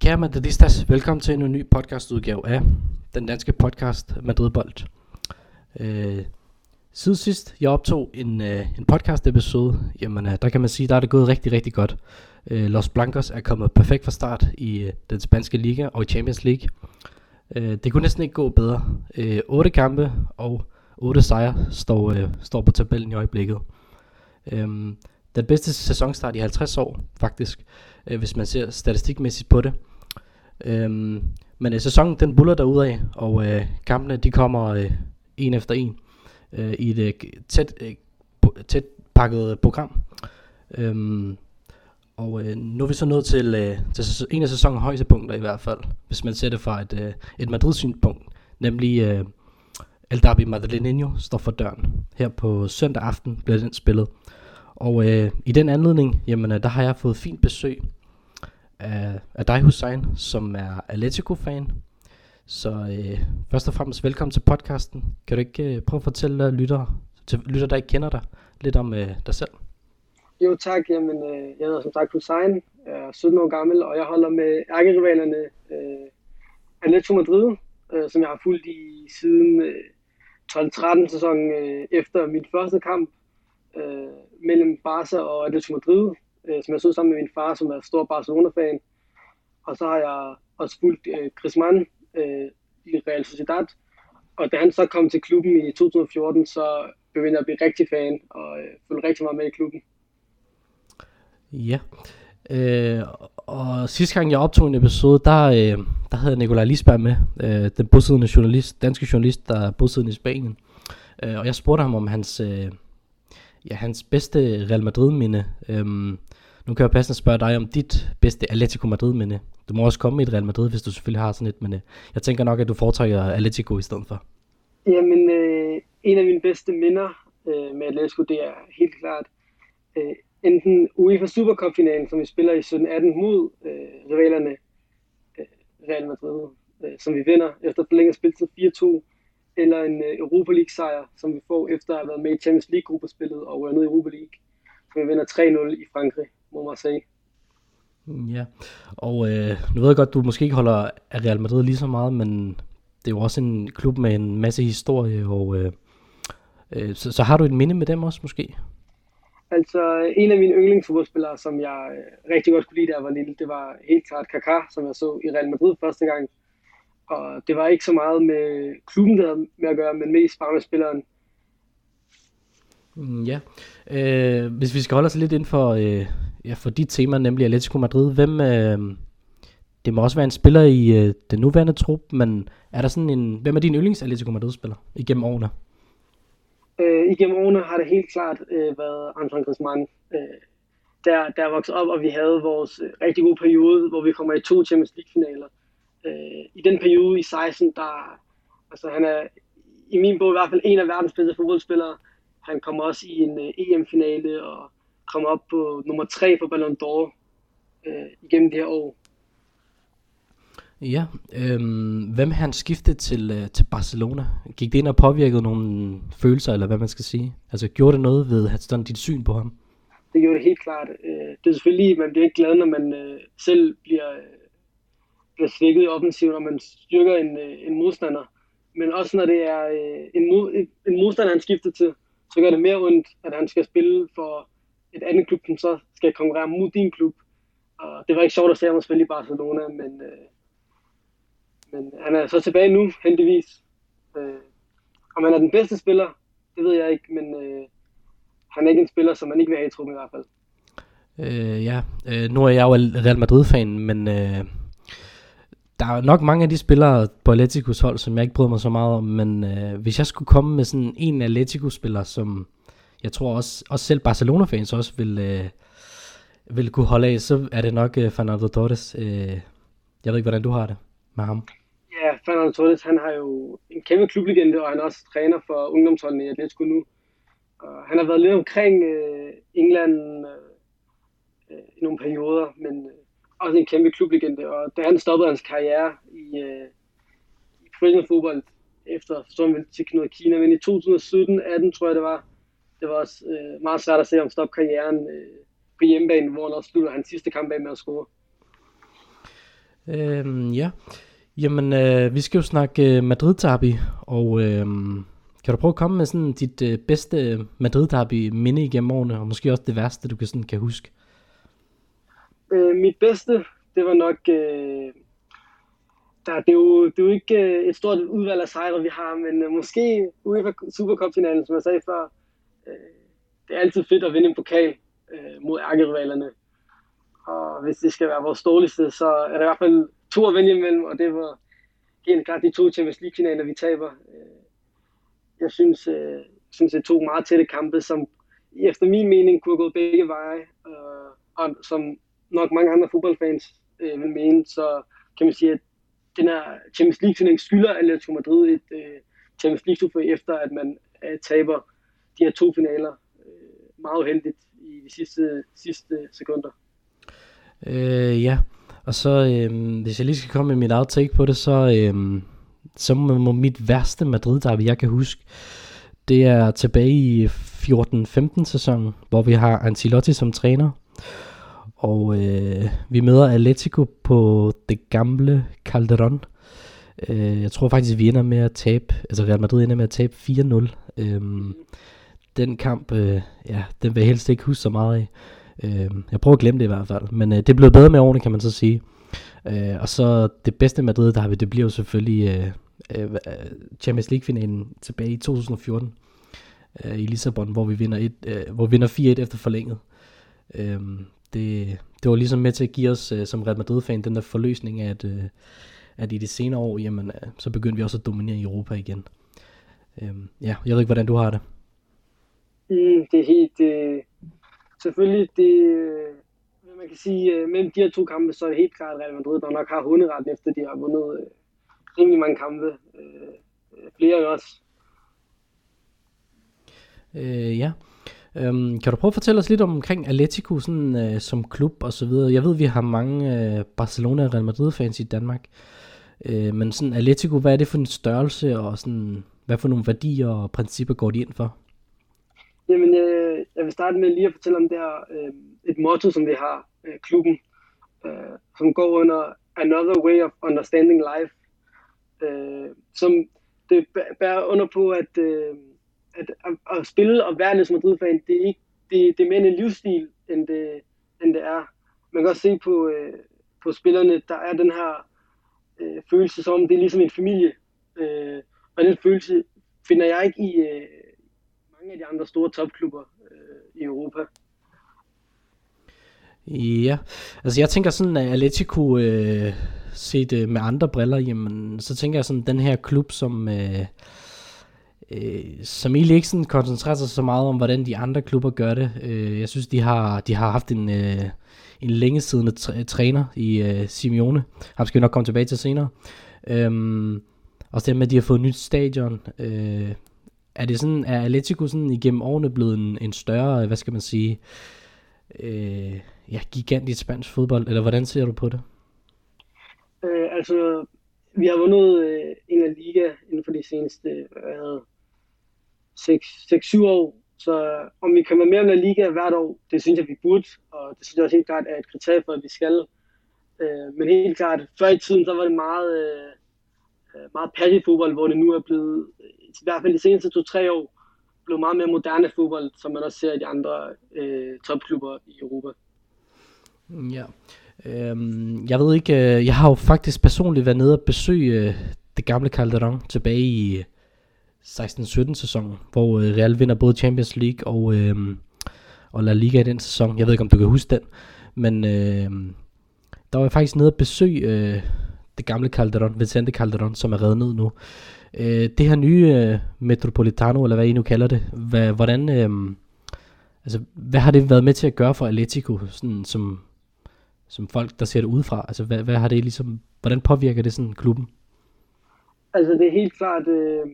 Kære Madridistas, velkommen til en ny podcastudgave af den danske podcast Madridbold. Øh, siden sidst jeg optog en, øh, en podcast episode, jamen øh, der kan man sige, der er det gået rigtig, rigtig godt. Øh, Los Blancos er kommet perfekt fra start i øh, den spanske liga og i Champions League. Øh, det kunne næsten ikke gå bedre. Øh, 8 kampe og 8 sejre står, øh, står på tabellen i øjeblikket. Øh, den bedste sæsonstart i 50 år, faktisk, øh, hvis man ser statistikmæssigt på det. Øh, men øh, sæsonen den buller af, og øh, kampene de kommer øh, en efter en øh, i et øh, tæt, øh, tæt pakket program. Øhm, og øh, nu er vi så nået til, øh, til en af sæsonens højdepunkter i hvert fald, hvis man ser det fra et, øh, et Madrid-synspunkt, nemlig øh, El Derby Madrileño står for døren. Her på søndag aften bliver den spillet. Og øh, i den anledning, jamen, øh, der har jeg fået fint besøg af, af dig, Hussein, som er Atletico-fan. Så øh, først og fremmest velkommen til podcasten. Kan du ikke øh, prøve at fortælle øh, lytter, til lytter, der ikke kender dig, lidt om øh, dig selv? Jo tak, jamen øh, jeg hedder som sagt Hussein, jeg er 17 år gammel, og jeg holder med ærkerivalerne øh, Atletico Madrid, øh, som jeg har fulgt i siden øh, 12-13 sæsonen øh, efter min første kamp øh, mellem Barca og Atletico Madrid, øh, som jeg så sammen med min far, som er stor Barcelona-fan. Og så har jeg også fulgt øh, Griezmann øh, i Real Sociedad. Og da han så kom til klubben i 2014, så begyndte jeg at blive rigtig fan og øh, følge rigtig meget med i klubben. Ja. Øh, og sidste gang jeg optog en episode, der, øh, der havde Nikolaj Lisberg med, øh, den bosiddende journalist, danske journalist, der er bosiddende i Spanien. Øh, og jeg spurgte ham om hans, øh, ja, hans bedste Real Madrid-minde. Øh, nu kan jeg passende spørge dig om dit bedste Atletico Madrid-minde. Øh, du må også komme i et Real Madrid, hvis du selvfølgelig har sådan et, men øh, jeg tænker nok, at du foretrækker Atletico i stedet for. Jamen, øh, en af mine bedste minder øh, med Atletico, det er helt klart øh, enten UEFA Supercup-finalen, som vi spiller i 17-18 mod øh, rivalerne øh, Real Madrid, øh, som vi vinder efter forlænget spilletid 4-2, eller en øh, Europa League sejr, som vi får efter at have været med i Champions League gruppespillet og været nede i Europa League. som vi vinder 3-0 i Frankrig må man sige. Ja, og øh, nu ved jeg godt, du måske ikke holder af Real Madrid lige så meget, men det er jo også en klub med en masse historie, og øh, øh, så, så har du et minde med dem også måske? Altså, en af mine yndlingsfodboldspillere, som jeg øh, rigtig godt kunne lide, da jeg var lille, det var helt klart Kaká, som jeg så i Real Madrid første gang. Og det var ikke så meget med klubben, der havde med at gøre, men mest bare med spilleren. Mm, ja, øh, hvis vi skal holde os lidt inden for, øh, ja, for dit tema, nemlig Atletico Madrid, hvem, øh, det må også være en spiller i øh, den nuværende trup, men er der sådan en, hvem er din yndlings Atletico Madrid-spiller igennem årene? Øh, igennem årene har det helt klart øh, været Antoine Griezmann. Øh, der, der voksede op, og vi havde vores øh, rigtig gode periode, hvor vi kommer i to Champions League-finaler. Øh, I den periode i 16, der altså han er i min bog i hvert fald en af verdens bedste fodboldspillere. Han kom også i en øh, EM-finale og kom op på nummer 3 på Ballon d'Or uh, igennem det her år. Ja, øhm, hvem han skiftet til, øh, til Barcelona? Gik det ind og påvirkede nogle følelser, eller hvad man skal sige? Altså gjorde det noget ved sådan dit syn på ham? Det gjorde det helt klart. Øh, det er selvfølgelig, man bliver ikke glad, når man øh, selv bliver, bliver svækket i offensiven, og man styrker en, en modstander. Men også når det er en, mod, en modstander, han skifter til, så gør det mere ondt, at han skal spille for et andet klub, som så skal konkurrere mod din klub. Og det var ikke sjovt at se ham spille i Barcelona, men, øh, men han er så tilbage nu, heldigvis. Øh, om han er den bedste spiller, det ved jeg ikke, men øh, han er ikke en spiller, som man ikke vil have i truppen i hvert fald. Øh, ja, øh, nu er jeg jo Real Madrid-fan, men øh, der er nok mange af de spillere på Atleticos hold, som jeg ikke bryder mig så meget om, men øh, hvis jeg skulle komme med sådan en Atletico-spiller, som jeg tror også, også selv Barcelona-fans også vil, øh, vil kunne holde af, så er det nok øh, Fernando Torres. Øh, jeg ved ikke, hvordan du har det med ham. Ja, Fernando Torres, han har jo en kæmpe klublegende, og han er også træner for ungdomsholdene i Atletico nu. Og han har været lidt omkring øh, England øh, i nogle perioder, men øh, også en kæmpe klublegende. Og da han stoppede hans karriere i, øh, i professionel fodbold, efter så han til noget Kina, men i 2017-18 tror jeg det var, det var også øh, meget svært at se ham stoppe karrieren øh, på hjemmebane, hvor han også slutter hans sidste kamp af med at score. Øhm, ja, jamen øh, vi skal jo snakke øh, Madrid derby, og øh, kan du prøve at komme med sådan dit øh, bedste Madrid derby minde igennem årene, og måske også det værste, du kan, sådan, kan huske? Øh, mit bedste, det var nok... Øh, der, det, er jo, det er jo ikke øh, et stort udvalg af sejre, vi har, men øh, måske UEFA Supercup-finalen, som jeg sagde før, øh, Øh, det er altid fedt at vinde en pokal øh, mod ærkerivalerne. Og hvis det skal være vores dårligste, så er der i hvert fald to at vælge imellem, og det var helt klart de to Champions League-finaler, vi taber. Øh, jeg synes, øh, synes, det to meget tætte kampe, som efter min mening kunne have gået begge veje, øh, og som nok mange andre fodboldfans øh, vil mene, så kan man sige, at den her Champions League-turnering skylder Atletico Madrid et øh, Champions League-trofæ efter at man øh, taber de her to finaler øh, meget uheldigt i de sidste, sidste sekunder. Øh, ja, og så øh, hvis jeg lige skal komme med mit eget take på det, så, øh, så må mit værste Madrid der jeg kan huske, det er tilbage i 14-15 sæsonen, hvor vi har Ancelotti som træner. Og øh, vi møder Atletico på det gamle Calderon. Øh, jeg tror faktisk, vi ender med at tabe, altså Real Madrid ender med at tabe 4-0. Øh, den kamp, øh, ja, den vil jeg helst ikke huske så meget af. Øh, jeg prøver at glemme det i hvert fald, men øh, det blev bedre med årene, kan man så sige. Øh, og så det bedste Madrid, der har vi, det bliver jo selvfølgelig øh, øh, Champions League-finalen tilbage i 2014 øh, i Lissabon, hvor vi vinder, et, øh, hvor vi vinder 4-1 efter forlænget. Øh, det, det var ligesom med til at give os øh, som Real Madrid-fan den der forløsning af, at, øh, at i de senere år, jamen, øh, så begyndte vi også at dominere i Europa igen. Øh, ja, jeg ved ikke, hvordan du har det. Mm, det er helt... Øh, selvfølgelig, det, øh, man kan sige, øh, mellem de her to kampe, så er det helt klart Real Madrid, der nok har hunderetten, efter de har vundet øh, rimelig mange kampe. Øh, øh flere også. Øh, ja. Øhm, kan du prøve at fortælle os lidt om, omkring Atletico sådan, øh, som klub og så videre? Jeg ved, vi har mange øh, Barcelona og Real Madrid fans i Danmark. Øh, men sådan Atletico, hvad er det for en størrelse, og sådan, hvad for nogle værdier og principper går de ind for? Jamen, øh, jeg vil starte med lige at fortælle om det her, øh, et motto, som vi har, øh, klubben, øh, som går under Another Way of Understanding Life, øh, som det bærer under på, at, øh, at, at, at spille og være en Madrid-fan, det er, ikke, det, det er mere en livsstil, end det, end det er. Man kan også se på, øh, på spillerne, der er den her øh, følelse, som det er ligesom en familie. Øh, og den følelse finder jeg ikke i øh, mange af de andre store topklubber øh, i Europa. Ja, altså jeg tænker sådan, at Atletico øh, set øh, med andre briller, jamen så tænker jeg sådan, den her klub, som... Øh, øh, som egentlig ikke sådan koncentrerer sig så meget om, hvordan de andre klubber gør det. Øh, jeg synes, de har, de har haft en, øh, en længesidende træner i øh, Simeone. Ham skal vi nok komme tilbage til senere. Øh, og det med, at de har fået nyt stadion. Øh, er det sådan, er Atletico sådan igennem årene blevet en, en større, hvad skal man sige, øh, ja, gigant i spansk fodbold, eller hvordan ser du på det? Øh, altså, vi har vundet øh, en af liga inden for de seneste øh, 6-7 år. Så om vi kommer mere med liga hvert år, det synes jeg, vi burde. Og det synes jeg også helt klart er et kriterie for, at vi skal. Øh, men helt klart, før i tiden, så var det meget, øh, øh meget passiv fodbold, hvor det nu er blevet, i hvert fald de seneste 2-3 år, blevet meget mere moderne fodbold, som man også ser i de andre øh, topklubber i Europa. Mm, ja. Øhm, jeg ved ikke, øh, jeg har jo faktisk personligt været nede og besøge øh, det gamle Calderon tilbage i øh, 16-17 sæsonen, hvor øh, Real vinder både Champions League og, øh, og La Liga i den sæson. Jeg ved ikke, om du kan huske den, men øh, der var jeg faktisk nede og besøge øh, det gamle Calderon, Vicente Calderon, som er reddet ned nu. Øh, det her nye øh, Metropolitano, eller hvad I nu kalder det, hvad, hvordan, øh, altså, hvad har det været med til at gøre for Atletico, sådan, som, som folk, der ser det udefra? Altså, hvad, hvad har det ligesom, hvordan påvirker det sådan klubben? Altså, det er helt klart, øh,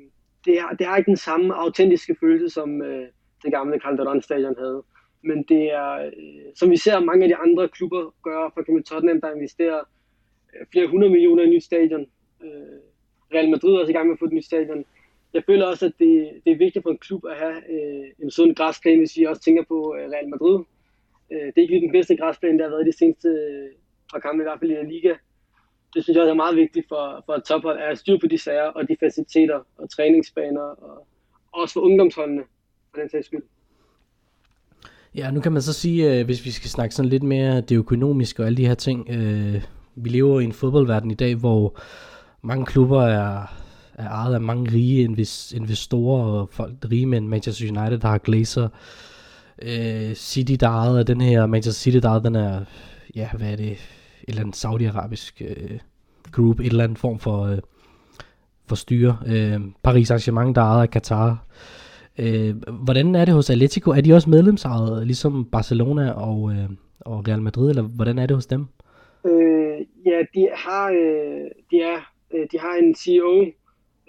det, er, det har ikke den samme autentiske følelse, som øh, det gamle Calderon Stadion havde. Men det er, øh, som vi ser mange af de andre klubber gøre, for eksempel Tottenham, der investerer øh, flere hundrede millioner i et nyt stadion. Øh, Real Madrid er også i gang med at få et nyt stadion. Jeg føler også, at det, det er vigtigt for en klub at have øh, en sund græsplæne, hvis I også tænker på øh, Real Madrid. Øh, det er ikke lige den bedste græsplæne, der har været i de seneste øh, par kampe, i hvert fald i La Liga. Det synes jeg også er meget vigtigt for, for et tophold, at styr på de sager og de faciliteter og træningsbaner, og også for ungdomsholdene, for den sags skyld. Ja, nu kan man så sige, øh, hvis vi skal snakke sådan lidt mere det økonomiske og alle de her ting. Øh, vi lever i en fodboldverden i dag, hvor mange klubber er, er ejet af mange rige investorer og folk, rige mænd. Manchester United, der har Glazer. Øh, City, der er ejet af den her, Manchester City, der er den her, ja, hvad er det, et eller andet saudiarabisk øh, group, et eller andet form for, øh, for styre. Øh, Paris Saint-Germain, der er ejet af Qatar. Øh, hvordan er det hos Atletico? Er de også medlemsejet, ligesom Barcelona og, øh, og Real Madrid, eller hvordan er det hos dem? Øh, ja, de har, øh, de, er, Øh, de har en CEO,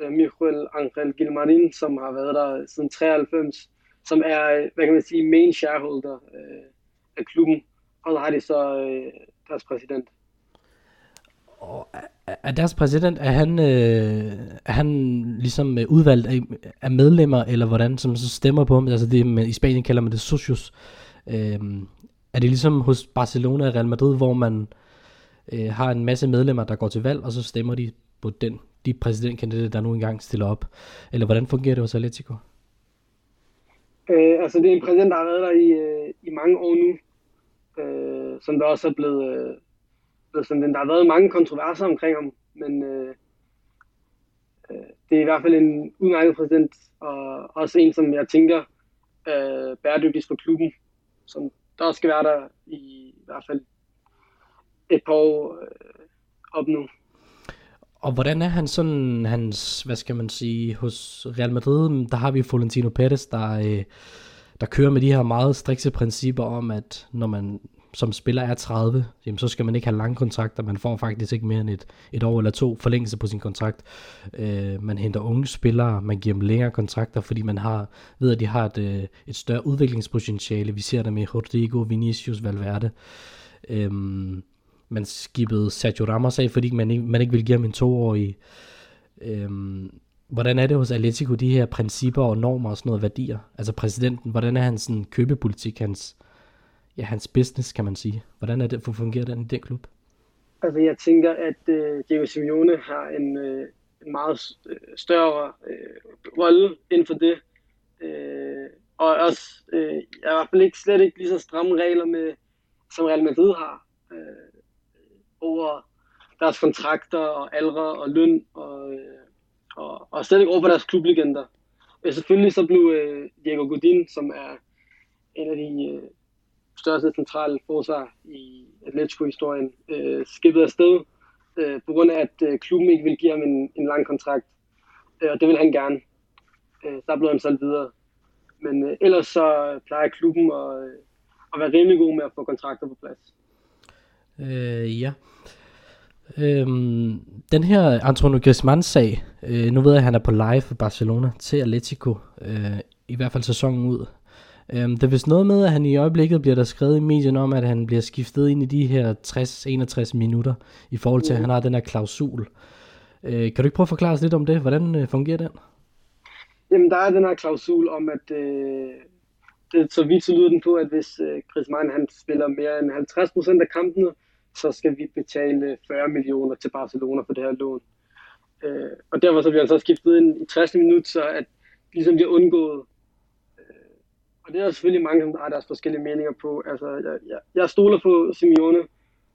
øh, Miguel Angel Gilmarin, som har været der siden 93, som er, øh, hvad kan man sige, main shareholder øh, af klubben. Og så har de så øh, deres præsident. Og er deres præsident, er han, øh, er han ligesom udvalgt af, af medlemmer, eller hvordan, som så stemmer på ham? Altså det, i Spanien kalder man det socios. Øh, er det ligesom hos Barcelona og Real Madrid, hvor man øh, har en masse medlemmer, der går til valg, og så stemmer de på den, de præsidentkandidater, der nu engang stiller op? Eller hvordan fungerer det hos Atletico? Øh, altså det er en præsident, der har været der i, øh, i mange år nu, øh, som der også er blevet... Øh, sådan, der har været mange kontroverser omkring ham, men øh, øh, det er i hvert fald en udmærket præsident, og også en, som jeg tænker øh, bæredygtigst for klubben, som der skal være der i, i hvert fald et par år øh, op nu. Og hvordan er han sådan, hans, hvad skal man sige, hos Real Madrid, der har vi Florentino Perez, der, øh, der kører med de her meget strikse principper om, at når man som spiller er 30, jamen så skal man ikke have lange kontrakter. Man får faktisk ikke mere end et, et år eller to forlængelse på sin kontrakt. Øh, man henter unge spillere, man giver dem længere kontrakter, fordi man har, ved at de har et, øh, et større udviklingspotentiale. Vi ser det med Rodrigo, Vinicius, Valverde. Øh, man skibede Sergio Ramos af, fordi man ikke, man ikke vil give ham en toårig. Øhm, hvordan er det hos Atletico, de her principper og normer og sådan noget værdier? Altså præsidenten, hvordan er hans sådan, købepolitik, hans, ja, hans business, kan man sige. Hvordan er det, for fungerer den i den klub? Altså, jeg tænker, at øh, Diego Simeone har en, øh, en meget øh, større øh, rolle inden for det. Øh, og også, øh, jeg er i hvert fald ikke, slet ikke lige så stramme regler, med, som Real Madrid har, Øh, over deres kontrakter og aldre og løn, og, øh, og, og slet ikke over på deres klublegender. Uh, selvfølgelig så blev øh, Diego Godin, som er en af de øh, største centrale forsvar i Atletico-historien, øh, skibet afsted, øh, på grund af, at øh, klubben ikke vil give ham en, en lang kontrakt. Øh, og det vil han gerne. Øh, så blev han solgt videre. Men øh, ellers så plejer klubben at, øh, at være rimelig god med at få kontrakter på plads. Øh, ja. Øhm, den her Antonio Griezmann-sag, øh, nu ved jeg, at han er på live for Barcelona til Atletico, øh, i hvert fald sæsonen ud. Øhm, det er vist noget med, at han i øjeblikket bliver der skrevet i medierne om, at han bliver skiftet ind i de her 60-61 minutter, i forhold til, at han har den her klausul. Øh, kan du ikke prøve at forklare os lidt om det? Hvordan øh, fungerer den? Jamen, der er den her klausul om, at øh, det, så vidt så lyder den på, at hvis øh, Chris Mann han spiller mere end 50% af kampene, så skal vi betale 40 millioner til Barcelona for det her lån. Øh, og derfor så bliver han så skiftet ind i 60 minutter, så at ligesom bliver undgået øh, og det er selvfølgelig mange, som har deres forskellige meninger på. Altså, jeg, jeg, jeg stoler på Simeone,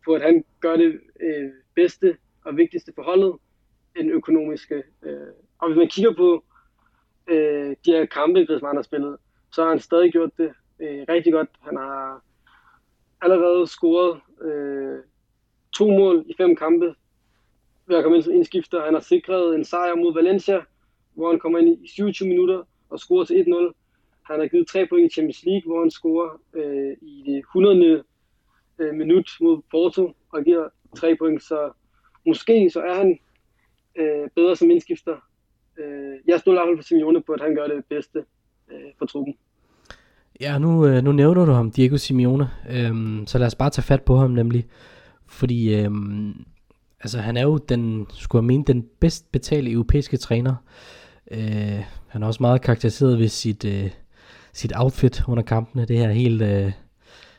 på at han gør det øh, bedste og vigtigste for holdet, end økonomiske. Øh. Og hvis man kigger på øh, de her kampe, Griezmann har spillet, så har han stadig gjort det øh, rigtig godt. Han har allerede scoret øh, to mål i fem kampe ved at komme ind som indskifter. Han har sikret en sejr mod Valencia, hvor han kommer ind i 27 minutter og scorer til 1-0. Han har givet tre point i Champions League, hvor han scorer øh, i det 100. Øh, minut mod Porto og giver tre point. Så måske så er han øh, bedre som indskifter. Øh, jeg stod i hvert fald for Simeone på, at han gør det bedste øh, for truppen. Ja, nu, øh, nu nævner du ham, Diego Simeone, øhm, så lad os bare tage fat på ham nemlig, fordi øhm, altså, han er jo den, skulle jeg mene, den bedst betalte europæiske træner. Øh, han er også meget karakteriseret ved sit, øh, sit outfit under kampene, det her helt, øh,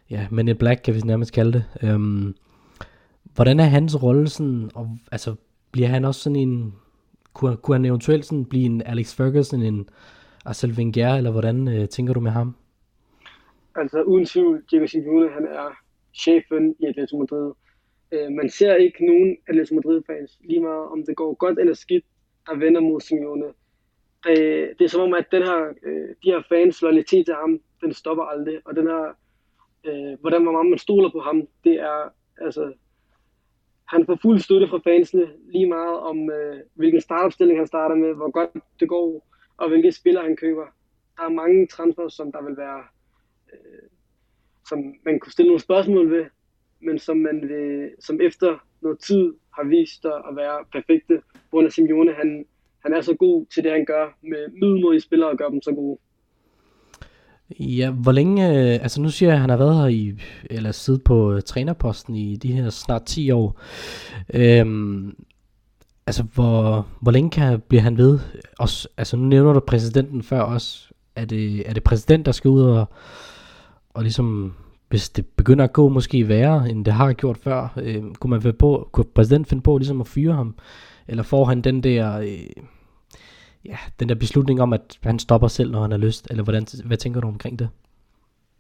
ja, men in black kan vi nærmest kalde det. Øhm, hvordan er hans rolle sådan, og altså, bliver han også sådan en, kunne, kunne han eventuelt sådan blive en Alex Ferguson, en Arsene Wenger, eller hvordan øh, tænker du med ham? Altså uden tvivl, Diego Simeone, han er chefen i Atletico Madrid. Øh, man ser ikke nogen Atletico Madrid-fans, lige meget om det går godt eller skidt, der vender mod Simeone. Det, det er som om, at den her, øh, de her fans loyalitet til ham, den stopper aldrig. Og den her, øh, hvordan meget man stoler på ham, det er, altså, han får fuld støtte fra fansene, lige meget om, øh, hvilken startopstilling han starter med, hvor godt det går, og hvilke spillere han køber. Der er mange transfers, som der vil være øh, som man kunne stille nogle spørgsmål ved, men som man øh, som efter noget tid har vist sig at være perfekte. Bruno Simeone, han, han er så god til det, han gør med middelmodige spillere og gør dem så gode. Ja, hvor længe, øh, altså nu siger jeg, at han har været her i, eller siddet på øh, trænerposten i de her snart 10 år. Øhm, altså, hvor, hvor længe kan, bliver han ved? Også, altså, nu nævner du præsidenten før også. Er det, er det præsident, der skal ud og, og ligesom, hvis det begynder at gå måske værre, end det har gjort før, øh, kunne man finde på, kunne præsidenten finde på ligesom at fyre ham? Eller får han den der, øh, ja, den der beslutning om, at han stopper selv, når han har lyst? Eller hvordan, hvad tænker du omkring det?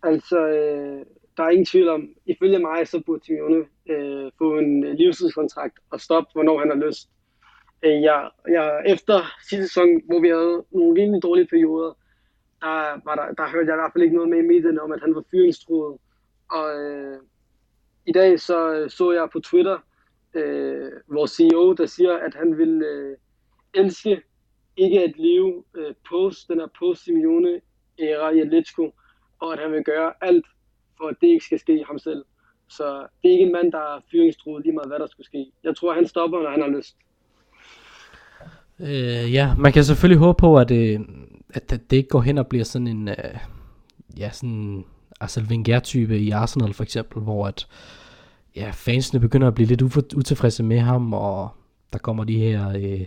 Altså, øh, der er ingen tvivl om, ifølge mig, så burde Simeone øh, få en øh, livstidskontrakt og stoppe, hvornår han har lyst. Øh, jeg, jeg, efter sidste sæson, hvor vi havde nogle rimelig dårlige perioder, der, var der, der hørte jeg i hvert fald ikke noget med i medierne om, at han var fyringstruet. Og øh, i dag så øh, så jeg på Twitter øh, vores CEO, der siger, at han vil øh, elske ikke at leve øh, post, den her post Simeone æra i Atletico, og at han vil gøre alt for, at det ikke skal ske ham selv. Så det er ikke en mand, der er fyringstruet lige meget, hvad der skulle ske. Jeg tror, han stopper, når han har lyst. Øh, ja, man kan selvfølgelig håbe på, at, øh, at, at det ikke går hen og bliver sådan en, øh, ja, sådan Altså, Arsene Wenger-type i Arsenal for eksempel, hvor at, ja, fansene begynder at blive lidt utilfredse med ham, og der kommer de her, øh,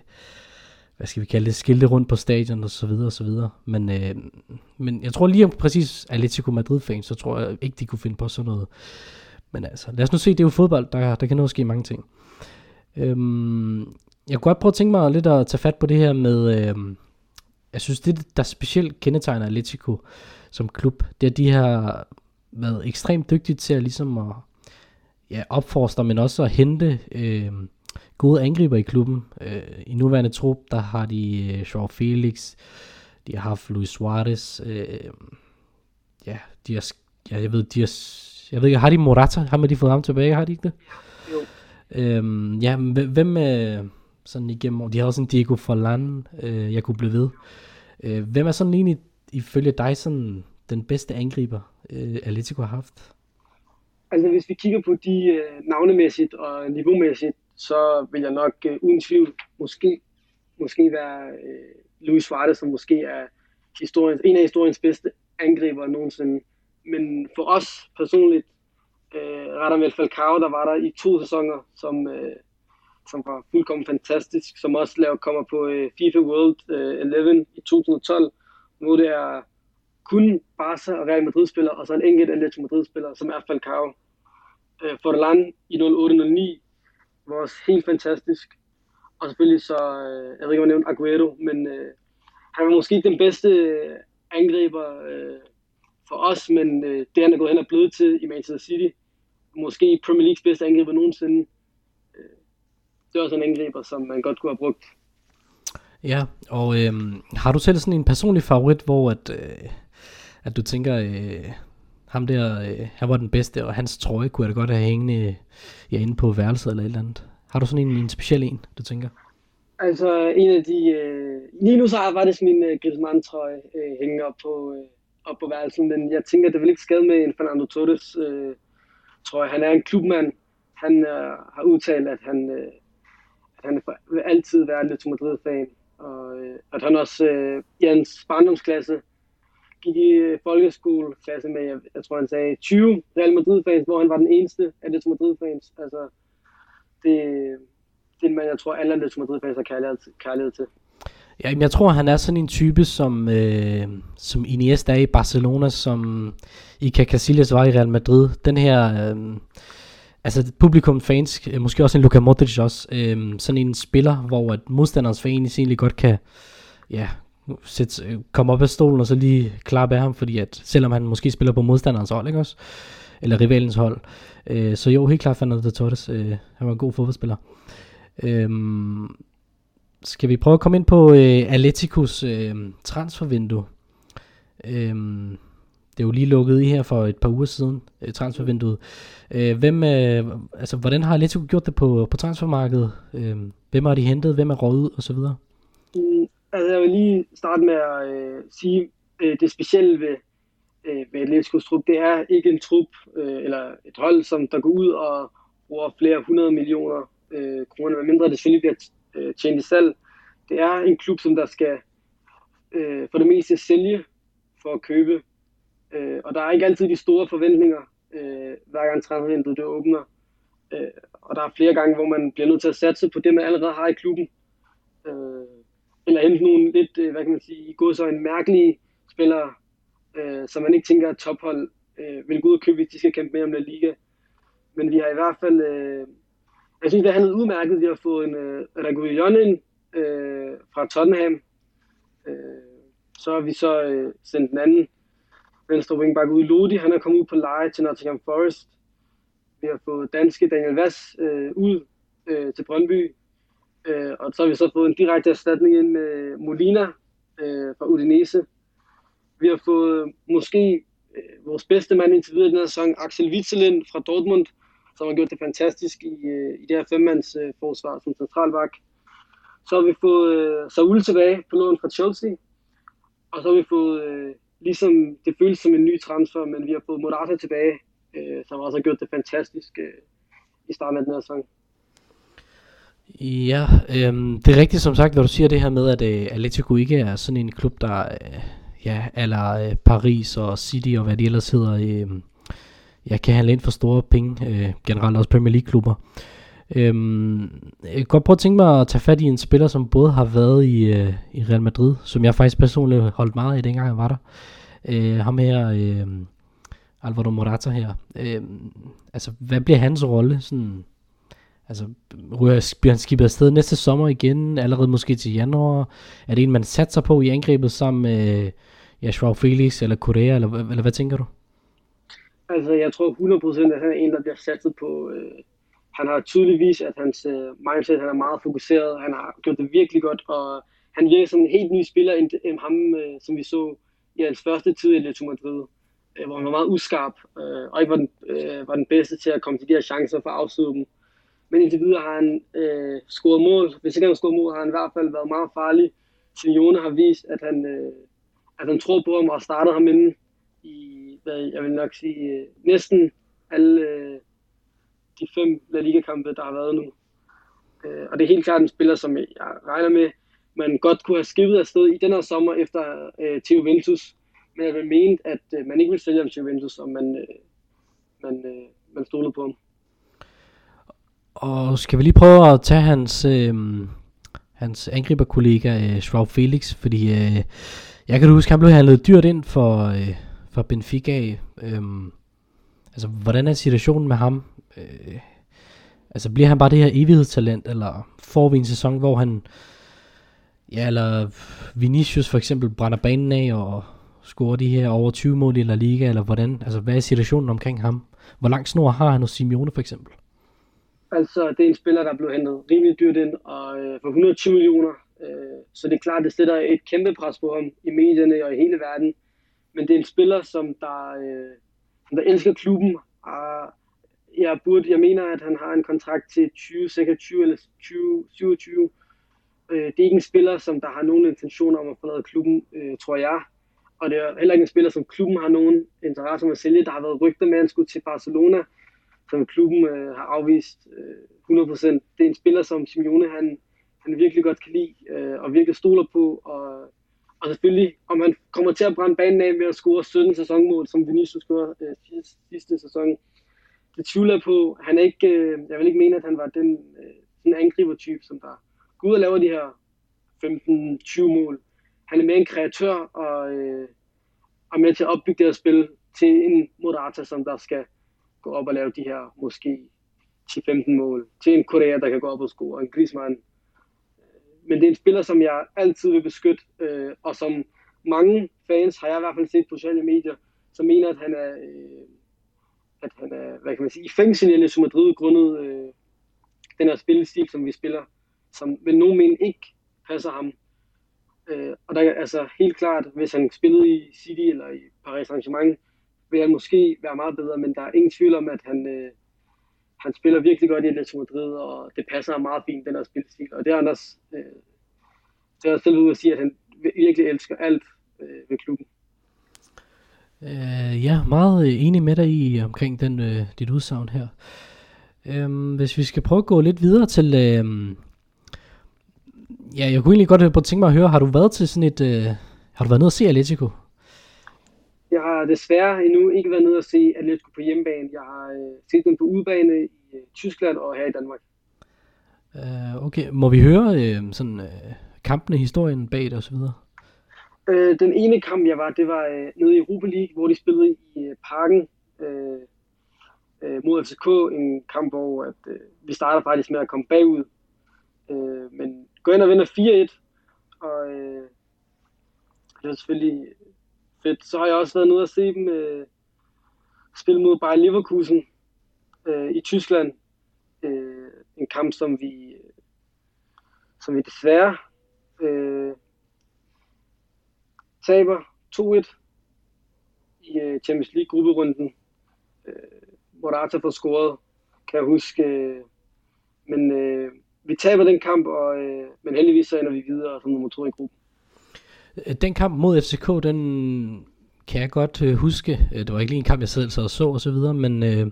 hvad skal vi kalde det, skilte rundt på stadion og så videre og så videre. Men, øh, men jeg tror lige om præcis Atletico Madrid-fans, så tror jeg ikke, de kunne finde på sådan noget. Men altså, lad os nu se, det er jo fodbold, der, der kan nå at ske mange ting. Øhm, jeg kunne godt prøve at tænke mig lidt at tage fat på det her med, øh, jeg synes det, der specielt kendetegner Atletico som klub, det er, at de har været ekstremt dygtige til at ligesom at ja, opfostre, men også at hente øh, gode angriber i klubben. Øh, I nuværende trup, der har de øh, Joao Felix, de har haft Luis Suarez, øh, ja, de har, ja, jeg ved, de har, jeg ved ikke, har de Morata? Har de fået ham tilbage? Har de ikke det? Jo. Øhm, ja, hvem, øh, sådan igennem De havde også en Diego Forlan, øh, jeg kunne blive ved. Øh, hvem er sådan egentlig, ifølge dig, sådan den bedste angriber, øh, Atletico har haft? Altså hvis vi kigger på de øh, navnemæssigt og niveaumæssigt, så vil jeg nok øh, uden tvivl måske, måske være øh, Luis Suarez, som måske er historiens, en af historiens bedste angriber nogensinde. Men for os personligt, øh, Radamel Falcao, der var der i to sæsoner som, øh, som var fuldkommen fantastisk, som også laver, kommer på øh, FIFA World øh, 11 i 2012, hvor det er kun Barca og Real Madrid-spiller, og så en enkelt Atletico Madrid-spiller, som er Falcao. Øh, Forlan i 0809 var også helt fantastisk. Og selvfølgelig så, øh, jeg ved ikke, om jeg nævnte Aguero, men øh, han var måske ikke den bedste øh, angriber øh, for os, men øh, det han er gået hen og blevet til i Manchester City, måske Premier Leagues bedste angriber nogensinde, det er også en angriber, som man godt kunne have brugt. Ja, og øh, har du selv sådan en personlig favorit, hvor at, øh, at du tænker, øh, ham der, øh, han var den bedste, og hans trøje kunne jeg da godt have hængende ja, inde på værelset eller et eller andet. Har du sådan en, en speciel en, du tænker? Altså en af de, øh, lige nu så var det min øh, Griezmann trøje øh, hænger op på, øh, op på værelset, men jeg tænker, det vil ikke skade med en Fernando Torres øh, trøje. Han er en klubmand. Han øh, har udtalt, at han, øh, han vil altid være lidt Madrid-fan, og øh, at han også øh, i hans barndomsklasse gik i øh, folkeskoleklasse med, jeg, jeg tror han sagde 20 Real Madrid-fans, hvor han var den eneste af Atletico Madrid-fans. Altså, det, det er en mand, jeg tror, alle Atletico Madrid-fans har kærlighed, kærlighed til. Ja, jeg tror, han er sådan en type, som, øh, som Iniesta er i Barcelona, som Iker Casillas var i Real Madrid. Den her, øh, altså publikum fans, øh, måske også en Luka Modric også, øhm, sådan en spiller, hvor at modstanderens fans egentlig godt kan, ja, sætte, øh, komme op af stolen og så lige klappe af ham, fordi at selvom han måske spiller på modstanderens hold, ikke også? Eller rivalens hold. Øh, så jo, helt klart Fernando Torres, øh, han var en god fodboldspiller. Øh, skal vi prøve at komme ind på øh, Atleticos øh, transfervindue? Øh, det er jo lige lukket i her for et par uger siden, øh, transfervinduet. Øh, hvem, øh, altså, hvordan har Atletico gjort det på, på transfermarkedet? Øh, hvem har de hentet? Hvem er råd ud? Og så videre? Mm, altså, jeg vil lige starte med at øh, sige, øh, det specielle ved, øh, ved Atleticos trup, det er ikke en trup øh, eller et hold, som der går ud og bruger flere hundrede millioner øh, kroner, medmindre det selvfølgelig bliver øh, tjent i salg. Det er en klub, som der skal øh, for det meste sælge for at købe. Øh, og der er ikke altid de store forventninger, øh, hver gang transfervinduet det åbner. Øh, og der er flere gange, hvor man bliver nødt til at satse på det, man allerede har i klubben. Øh, eller hente nogle lidt, øh, hvad kan man sige, i god så en mærkelig spillere, øh, som man ikke tænker, at tophold øh, vil gå ud og købe, hvis de skal kæmpe med om La Liga. Men vi har i hvert fald øh, jeg synes, det er udmærket. Vi har fået en øh, uh, Reguillonen øh, fra Tottenham. Øh, så har vi så øh, sendt den anden venstre wingback ud. Lodi, han er kommet ud på leje til Nottingham Forest. Vi har fået danske Daniel Vass øh, ud øh, til Brøndby. Øh, og så har vi så fået en direkte erstatning ind med Molina øh, fra Udinese. Vi har fået måske øh, vores bedste mand indtil videre i den her sæson, Axel Witzelin fra Dortmund, som har gjort det fantastisk i, øh, i det her femmands øh, forsvar som centralbak. Så har vi fået øh, Saul tilbage på lån fra Chelsea, og så har vi fået, øh, ligesom det føles som en ny transfer, men vi har fået Morata tilbage, øh, som også har gjort det fantastisk øh, i starten af den her sæson. Ja, øhm, det er rigtigt som sagt, når du siger det her med, at øh, Atletico ikke er sådan en klub, der øh, ja, eller øh, Paris og City og hvad de ellers hedder, øh, jeg kan handle ind for store penge, øh, generelt også Premier League-klubber. Øhm, jeg kan godt prøve at tænke mig at tage fat i en spiller, som både har været i, øh, i Real Madrid, som jeg faktisk personligt holdt meget af, dengang jeg var der. Øh, ham her, øh, Alvaro Morata her. Øh, altså, hvad bliver hans rolle? Sådan, altså, bliver han skibet afsted næste sommer igen, allerede måske til januar? Er det en, man satser på i angrebet sammen med øh, ja, Joao Felix eller Correa, eller, eller hvad tænker du? Altså, jeg tror 100% at han er en, der bliver satset på. Øh, han har tydeligvis, at hans øh, mindset han er meget fokuseret. Han har gjort det virkelig godt, og han virker som en helt ny spiller end, end ham, øh, som vi så i hans første tid i Atletico Madrid, øh, hvor han var meget uskarp, øh, og ikke var den, øh, var den bedste til at komme til de her chancer for at afslutte dem. Men indtil videre har han øh, scoret mål. Hvis ikke han har scoret mål, har han i hvert fald været meget farlig. Simeone har vist, at han, øh, at han tror på ham og startet ham inden i hvad jeg vil nok sige, øh, næsten alle øh, de fem La Liga-kampe, der har været nu. Øh, og det er helt klart en spiller, som jeg regner med, man godt kunne have skibet afsted i den her sommer efter øh, til Juventus. Men jeg vil mene, at øh, man ikke vil sælge ham til Juventus, om man, øh, man, øh, man stolede på ham. Og skal vi lige prøve at tage hans, øh, hans angriberkollega øh, Schwab Felix, fordi øh, jeg kan huske, at han blev handlet dyrt ind for, øh, for Benfica. Øh, altså, hvordan er situationen med ham? Øh, altså, bliver han bare det her evighedstalent, eller får vi en sæson, hvor han, ja, eller Vinicius for eksempel brænder banen af og scorer de her over 20 mål i La Liga, eller hvordan? Altså, hvad er situationen omkring ham? Hvor lang snor har han hos Simeone for eksempel? Altså, det er en spiller, der er blevet hentet rimelig dyrt ind, og øh, for 120 millioner. Øh, så det er klart, det sætter et kæmpe pres på ham i medierne og i hele verden men det er en spiller, som der, øh, som der elsker klubben. Og jeg, burde, jeg mener, at han har en kontrakt til 20, cirka 20 eller 27. Øh, det er ikke en spiller, som der har nogen intention om at forlade klubben, øh, tror jeg. Og det er heller ikke en spiller, som klubben har nogen interesse om at sælge. Der har været rygter med, at han skulle til Barcelona, som klubben øh, har afvist øh, 100%. Det er en spiller, som Simeone han, han virkelig godt kan lide, øh, og virkelig stoler på, og Og selvfølgelig, om han kommer til at brænde banen af med at score 17 sæsonmål, som Vinicius scorede øh, sidste sæson, det tvivler jeg på. Han er ikke, øh, jeg vil ikke mene, at han var den, øh, den angribertype, som der går ud og laver de her 15-20 mål. Han er mere en kreatør og, øh, og med til at opbygge det her spil til en Morata, som der skal gå op og lave de her måske 10-15 mål. Til en Korea, der kan gå op og score. En Griezmann. Men det er en spiller, som jeg altid vil beskytte, øh, og som mange fans har jeg i hvert fald set på sociale medier, som mener, at han er, øh, at han er hvad kan man sige, i fængsel i Madrid grundet øh, den her spillestil, som vi spiller, som vil nogen mene ikke passer ham. Øh, og der er altså helt klart, hvis han spillede i City eller i Paris Saint-Germain, vil han måske være meget bedre, men der er ingen tvivl om, at han, øh, han spiller virkelig godt i Atletico Madrid, og det passer ham meget fint, den her spilstil. Og det er Anders, øh, det er selv ud at sige, at han virkelig elsker alt øh, ved klubben. Øh, ja, meget enig med dig i omkring den, øh, dit udsagn her. Um, hvis vi skal prøve at gå lidt videre til, øh, ja, jeg kunne egentlig godt tænke mig at høre, har du været til sådan et, uh, har du været nede og se Atletico? Jeg har desværre endnu ikke været nede og se Atletico på hjemmebane. Jeg har uh, set dem på udebane i uh, Tyskland og her i Danmark. Uh, okay, må vi høre uh, sådan uh, kampene, historien bag det osv.? Øh, den ene kamp, jeg var, det var øh, nede i Europa League, hvor de spillede i øh, parken øh, øh, mod FCK. En kamp, hvor at, øh, vi starter faktisk med at komme bagud. Øh, men gå ind og vinder 4-1. Og øh, det var selvfølgelig fedt. Så har jeg også været nede og se dem øh, spille mod Bayer Leverkusen øh, i Tyskland. Øh, en kamp, som vi, som vi desværre øh, taber 2-1 i øh, Champions League grupperunden. Uh, Morata får scoret, kan jeg huske. Øh, men øh, vi taber den kamp, og, uh, men heldigvis så ender vi videre som nummer to i gruppen. Den kamp mod FCK, den kan jeg godt uh, huske. Det var ikke lige en kamp, jeg selv sad og så og så videre, men uh,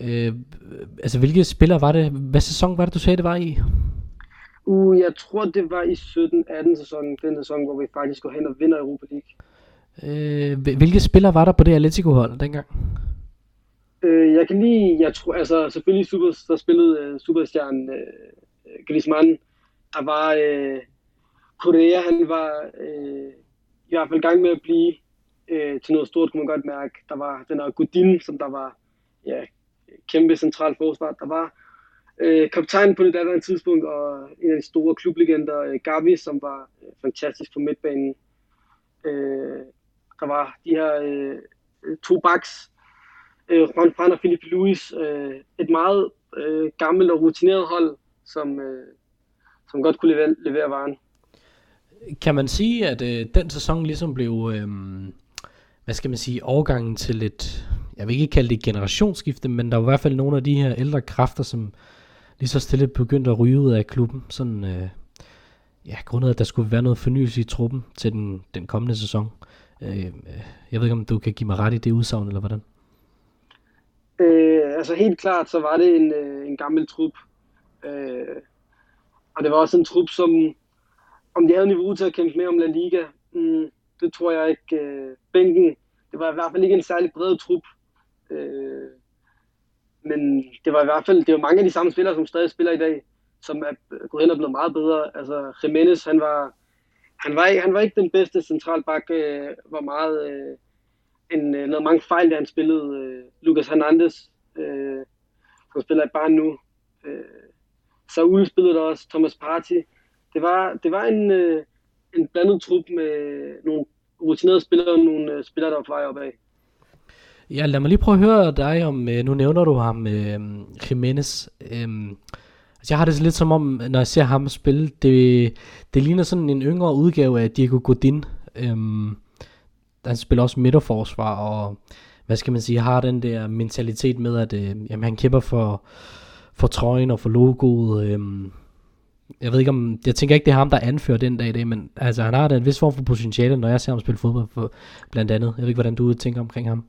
uh, altså hvilke spillere var det? Hvad sæson var det, du sagde, det var i? Uh, jeg tror, det var i 17-18 sæsonen, den sæson, hvor vi faktisk går hen og vinder Europa League. Øh, hvilke spillere var der på det Atletico-hold dengang? Øh, jeg kan lige, jeg tror, altså selvfølgelig super, der spillede øh, superstjernen øh, øh, Griezmann. Der var øh, Korea, han var øh, i hvert fald i gang med at blive øh, til noget stort, kunne man godt mærke. Der var den her Godin, som der var ja, kæmpe central forsvar. Der var øh, kaptajn på det daværende tidspunkt, og en af de store klublegender, øh, Gavi, som var øh, fantastisk på midtbanen. Øh, der var de her øh, øh to backs, øh, Juan Fran og Philip Lewis, øh, et meget øh, gammelt og rutineret hold, som, øh, som godt kunne levere, levere varen. Kan man sige, at øh, den sæson ligesom blev, øh, hvad skal man sige, overgangen til et, jeg vil ikke kalde det generationsskifte, men der var i hvert fald nogle af de her ældre kræfter, som lige så stille begyndte at ryge ud af klubben. Sådan, øh, ja, grundet at der skulle være noget fornyelse i truppen til den, den kommende sæson. Øh, øh jeg ved ikke, om du kan give mig ret i det udsagn, eller hvordan? Øh, altså helt klart, så var det en, øh, en gammel trup. Øh, og det var også en trup, som om de havde niveau til at kæmpe med om La Liga, mm, det tror jeg ikke. Øh, bænken, det var i hvert fald ikke en særlig bred trup. Øh, men det var i hvert fald, det var mange af de samme spillere, som stadig spiller i dag, som er øh, gået hen og blevet meget bedre. Altså Jimenez, han var, han var, han var ikke den bedste centralbak, øh, var meget, øh, en, øh, noget mange fejl, da han spillede. Øh, Lucas Hernandez, øh, som spiller i barn nu. Øh, Saul spillede der også, Thomas Partey. Det var, det var en, øh, en blandet trup med nogle rutinerede spillere og nogle øh, spillere, der var på vej opad. Ja, lad mig lige prøve at høre dig om, øh, nu nævner du ham, øh, Jimenez. Øh, altså jeg har det lidt som om, når jeg ser ham spille, det, det ligner sådan en yngre udgave af Diego Godin. Øhm, han spiller også midterforsvar, og hvad skal man sige, har den der mentalitet med, at øh, jamen, han kæmper for, for trøjen og for logoet. Øh, jeg ved ikke om, jeg tænker ikke, det er ham, der anfører den dag i dag, men altså, han har da en vis form for potentiale, når jeg ser ham spille fodbold, for, blandt andet. Jeg ved ikke, hvordan du tænker omkring ham.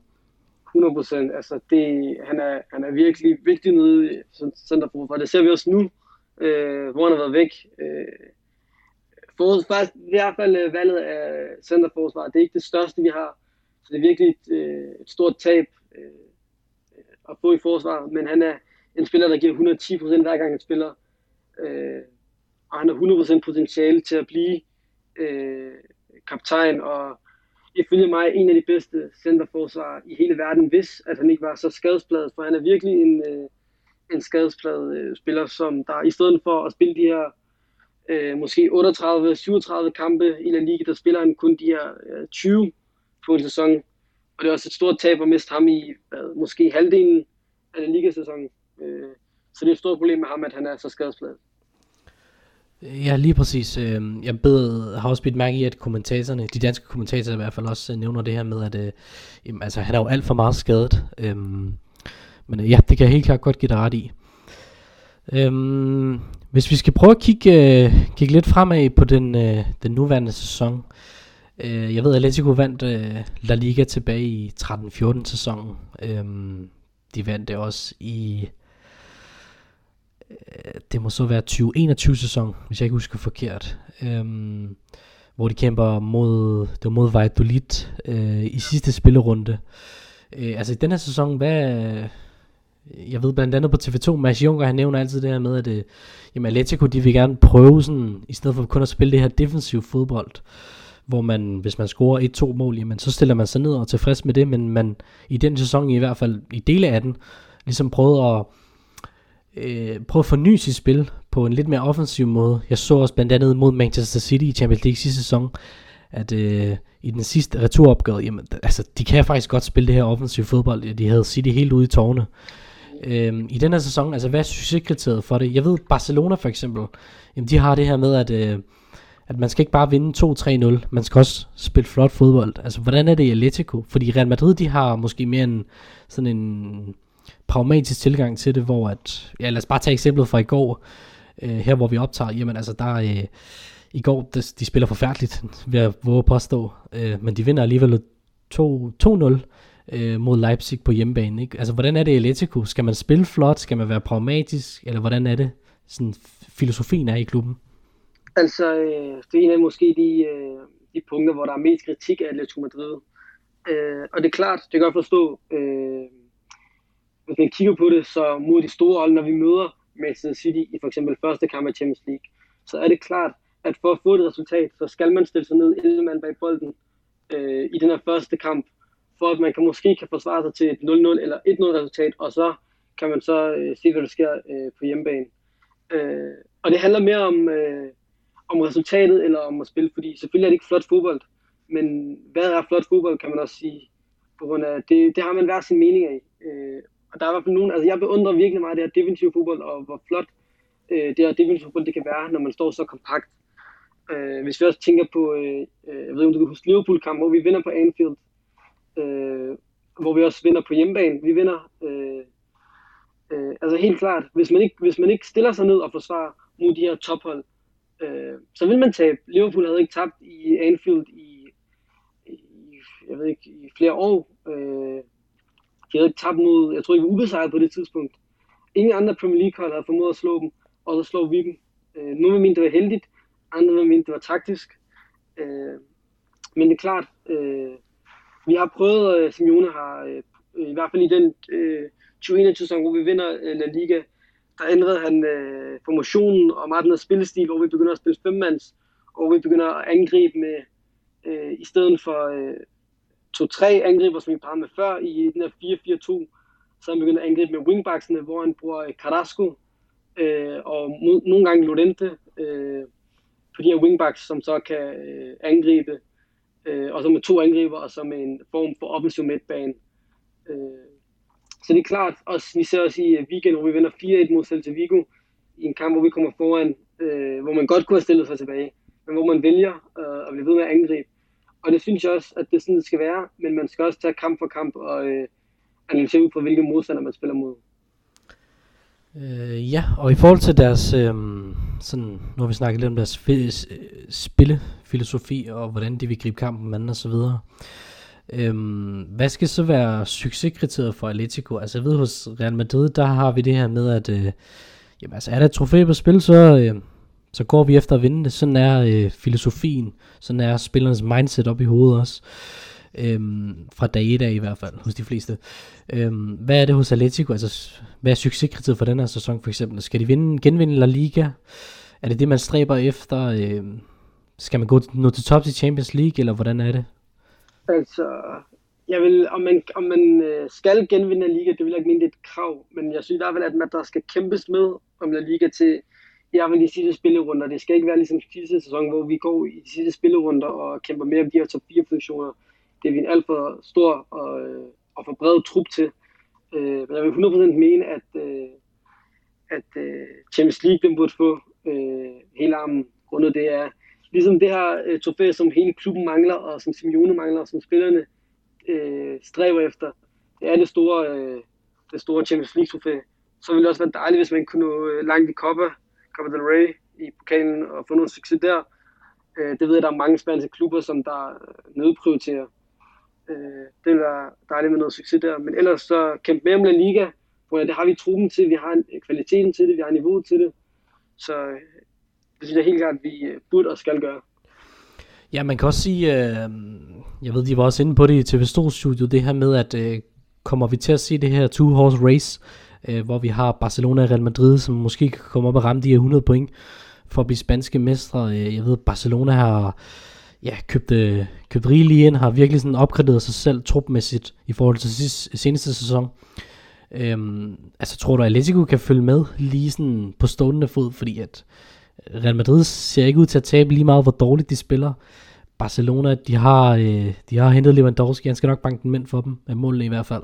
100 procent. Altså, det, han, er, han er virkelig vigtig nede i centerforsvar. Det ser vi også nu, øh, hvor han har været væk. Øh, for, faktisk, i hvert fald øh, valget af centerforsvar, det er ikke det største, vi har. Så det er virkelig et, øh, et stort tab øh, at få i forsvar, men han er en spiller, der giver 110% hver gang han spiller. Øh, og han har 100% potentiale til at blive øh, kaptajn, og ifølge mig en af de bedste centerforsvar i hele verden, hvis at han ikke var så skadespladet, for han er virkelig en, øh, en skadespladet øh, spiller, som der i stedet for at spille de her øh, måske 38-37 kampe i La Liga, der spiller han kun de her øh, 20 på en sæson. Og det er også et stort tab at miste ham i hvad, måske halvdelen af La Liga-sæsonen. Øh, så det er et stort problem med ham, at han er så skadespladet. Ja, lige præcis. Øh, jeg bed, har også bidt mærke i, at kommentatorerne, de danske kommentatorer i hvert fald også øh, nævner det her med, at øh, jamen, altså, han er jo alt for meget skadet. Øhm, men ja, det kan jeg helt klart godt give dig ret i. Øhm, hvis vi skal prøve at kigge, øh, kigge lidt fremad på den, øh, den nuværende sæson. Øh, jeg ved, at Atletico vandt øh, La Liga tilbage i 13-14 sæsonen. Øhm, de vandt det også i Øh, det må så være 2021 sæson, hvis jeg ikke husker forkert. Øhm, hvor de kæmper mod, det var mod Valladolid øh, i sidste spillerunde. Øh, altså i den her sæson, hvad... Jeg ved blandt andet på TV2, Mads Juncker, han nævner altid det her med, at øh, jamen Atletico, de vil gerne prøve sådan, i stedet for kun at spille det her defensiv fodbold, hvor man, hvis man scorer et to mål, jamen så stiller man sig ned og er tilfreds med det, men man i den sæson i hvert fald, i dele af den, ligesom prøvede at øh, prøve at forny sit spil på en lidt mere offensiv måde. Jeg så også blandt andet mod Manchester City i Champions League sidste sæson, at øh, i den sidste returopgave, jamen, altså, de kan faktisk godt spille det her offensive fodbold. De havde City helt ude i tårne. Øh, I den her sæson, altså hvad er succeskriteriet for det? Jeg ved, Barcelona for eksempel, jamen, de har det her med, at, øh, at man skal ikke bare vinde 2-3-0, man skal også spille flot fodbold. Altså, hvordan er det i Atletico? Fordi Real Madrid, de har måske mere en, sådan en pragmatisk tilgang til det, hvor at, ja lad os bare tage eksemplet fra i går, øh, her hvor vi optager, jamen altså der, øh, i går, de, de spiller forfærdeligt, vil jeg våge at påstå, øh, men de vinder alligevel 2-0 øh, mod Leipzig på hjemmebane. Ikke? Altså hvordan er det i Atletico? Skal man spille flot? Skal man være pragmatisk? Eller hvordan er det, sådan filosofien er i klubben? Altså, øh, det er en af måske de, øh, de punkter, hvor der er mest kritik af Atletico Madrid. Øh, og det er klart, det kan godt forstå, øh, hvis man kigger på det, så mod de store hold, når vi møder Manchester City i for eksempel første kamp af Champions League, så er det klart, at for at få et resultat, så skal man stille sig ned 11 mand bag bolden øh, i den her første kamp, for at man kan måske kan forsvare sig til et 0-0 eller 1-0 resultat, og så kan man så øh, se, hvad der sker øh, på hjemmebane. Øh, og det handler mere om, øh, om resultatet eller om at spille, fordi selvfølgelig er det ikke flot fodbold, men hvad er flot fodbold, kan man også sige, på grund af det, det har man hver sin mening af. Øh, og der er i hvert fald nogen, altså jeg beundrer virkelig meget det her defensive fodbold, og hvor flot øh, det her defensive fodbold det kan være, når man står så kompakt. Øh, hvis vi også tænker på, øh, øh jeg ved ikke om du kan huske Liverpool-kamp, hvor vi vinder på Anfield, øh, hvor vi også vinder på hjemmebane. Vi vinder, øh, øh, altså helt klart, hvis man, ikke, hvis man ikke stiller sig ned og forsvarer mod de her tophold, øh, så vil man tabe. Liverpool havde ikke tabt i Anfield i, i jeg ved ikke, i flere år. Øh, de havde ikke tabt mod, jeg tror ikke, ubesejret på det tidspunkt. Ingen andre Premier League hold havde formået at slå dem, og så slår vi dem. Øh, nogle mente, det var heldigt, andre mente, det var taktisk. Øh, men det er klart, øh, vi har prøvet, øh, Simeone har, øh, øh i hvert fald i den øh, 2021-sæson, hvor vi vinder øh, La Liga, der ændrede han øh, formationen og meget den spillestil, hvor vi begynder at spille femmands, og vi begynder at angribe med, øh, i stedet for øh, to-tre angriber, som vi par med før i den her 4-4-2. Så han begynder at angribe med wingbacksene, hvor han bruger øh, Carrasco øh, og mod, nogle gange Lorente øh, på de her wingbacks, som så kan øh, angribe. Øh, og så med to angriber, og så med en form for offensiv midtbane. Øh, så det er klart, også, vi ser også i øh, weekend, hvor vi vinder 4-1 mod Celta Vigo, i en kamp, hvor vi kommer foran, øh, hvor man godt kunne have stillet sig tilbage, men hvor man vælger øh, at blive ved med at angribe. Og det synes jeg også, at det er sådan, det skal være, men man skal også tage kamp for kamp og øh, analysere ud på, hvilke modstander man spiller mod. Øh, ja, og i forhold til deres, øh, sådan, når vi snakker lidt om deres øh, filosofi og hvordan de vil gribe kampen an og så videre. Øhm, hvad skal så være succeskriteriet for Atletico? Altså jeg ved, hos Real Madrid, der har vi det her med, at øh, jamen, altså, er der et trofæ på spil, så, øh, så går vi efter at vinde det. Sådan er øh, filosofien, sådan er spillernes mindset op i hovedet også. Øhm, fra dag 1 af i hvert fald, hos de fleste. Øhm, hvad er det hos Atletico? Altså, hvad er succeskriteriet for den her sæson for eksempel? Skal de vinde, genvinde La Liga? Er det det, man stræber efter? Øhm, skal man gå nå til top i Champions League, eller hvordan er det? Altså, jeg vil, om man, om man øh, skal genvinde Liga, det vil jeg ikke mene, det er et krav. Men jeg synes i hvert fald, at man, der skal kæmpes med om La Liga til jeg vil de sidste spillerunder. Det skal ikke være ligesom sidste sæson, hvor vi går i de sidste spillerunder og kæmper mere om de her top 4 positioner. Det er vi en alt for stor og, øh, og for bred trup til. Øh, men jeg vil 100% mene, at, øh, at øh, Champions League den burde få hele armen grundet det er ligesom det her øh, trofæ, som hele klubben mangler, og som Simeone mangler, og som spillerne øh, stræber efter. Det er det store, øh, det store Champions League trofæ. Så ville det også være dejligt, hvis man kunne nå øh, langt i Copa, Copa del Rey i pokalen og få noget succes der. Øh, det ved jeg, der er mange spanske klubber, som der øh, nedprioriterer. Øh, det ville være dejligt med noget succes der. Men ellers så kæmpe mere om La Liga, for det har vi truppen til, vi har kvaliteten til det, vi har niveauet til det. Så øh, det synes jeg helt klart, at vi øh, burde og skal gøre. Ja, man kan også sige, øh, jeg ved, de var også inde på det i TV2-studiet, det her med, at øh, kommer vi til at se det her two-horse race, øh, hvor vi har Barcelona og Real Madrid, som måske kan komme op og ramme de her 100 point for at blive spanske mestre. Øh, jeg ved, Barcelona har ja, købt, øh, købt rigeligt ind, har virkelig sådan opgraderet sig selv trupmæssigt i forhold til sidste, seneste sæson. Øhm, altså tror du, at Atletico kan følge med lige sådan på stående fod, fordi at Real Madrid ser ikke ud til at tabe lige meget, hvor dårligt de spiller. Barcelona, de har, øh, de har hentet Lewandowski, han skal nok banke den mænd for dem, af målene i hvert fald.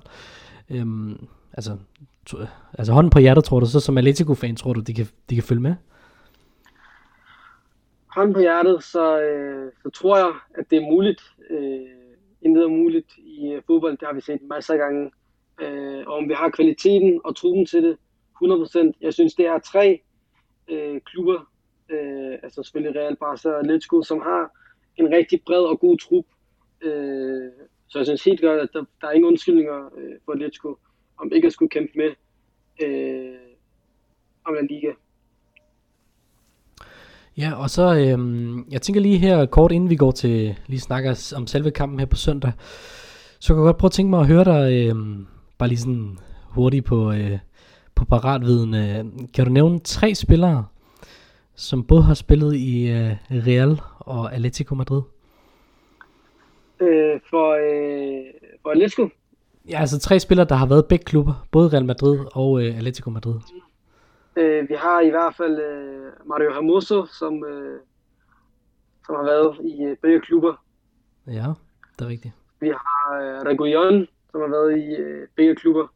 Øhm, altså, to, altså hånden på hjertet, tror du så som Atletico-fan, tror du, de kan, de kan følge med? Hånden på hjertet, så, øh, så tror jeg, at det er muligt. Øh, intet er muligt i øh, fodbold, det har vi set masser af gange. Øh, og om vi har kvaliteten og truppen til det, 100%. Jeg synes, det er tre øh, klubber, øh, altså selvfølgelig Real Barca og Atletico, som har en rigtig bred og god trup. Øh, så jeg synes helt godt, at der, der er ingen undskyldninger øh, for Atletico, om ikke at skulle kæmpe med øh, om La Liga. Ja, og så, øh, jeg tænker lige her kort inden vi går til, lige snakker om selve kampen her på søndag, så kan jeg godt prøve at tænke mig at høre dig, øh, bare lige sådan hurtigt på, øh, på paratviden. Øh, kan du nævne tre spillere, som både har spillet i øh, Real og Atletico Madrid? Øh, for, øh, for Atletico? Ja, altså tre spillere, der har været begge klubber, både Real Madrid og øh, Atletico Madrid. Øh, vi har i hvert fald øh, Mario Hermoso, som, øh, som har været i øh, begge klubber. Ja, det er rigtigt. Vi har øh, Reguillon, som har været i øh, begge klubber.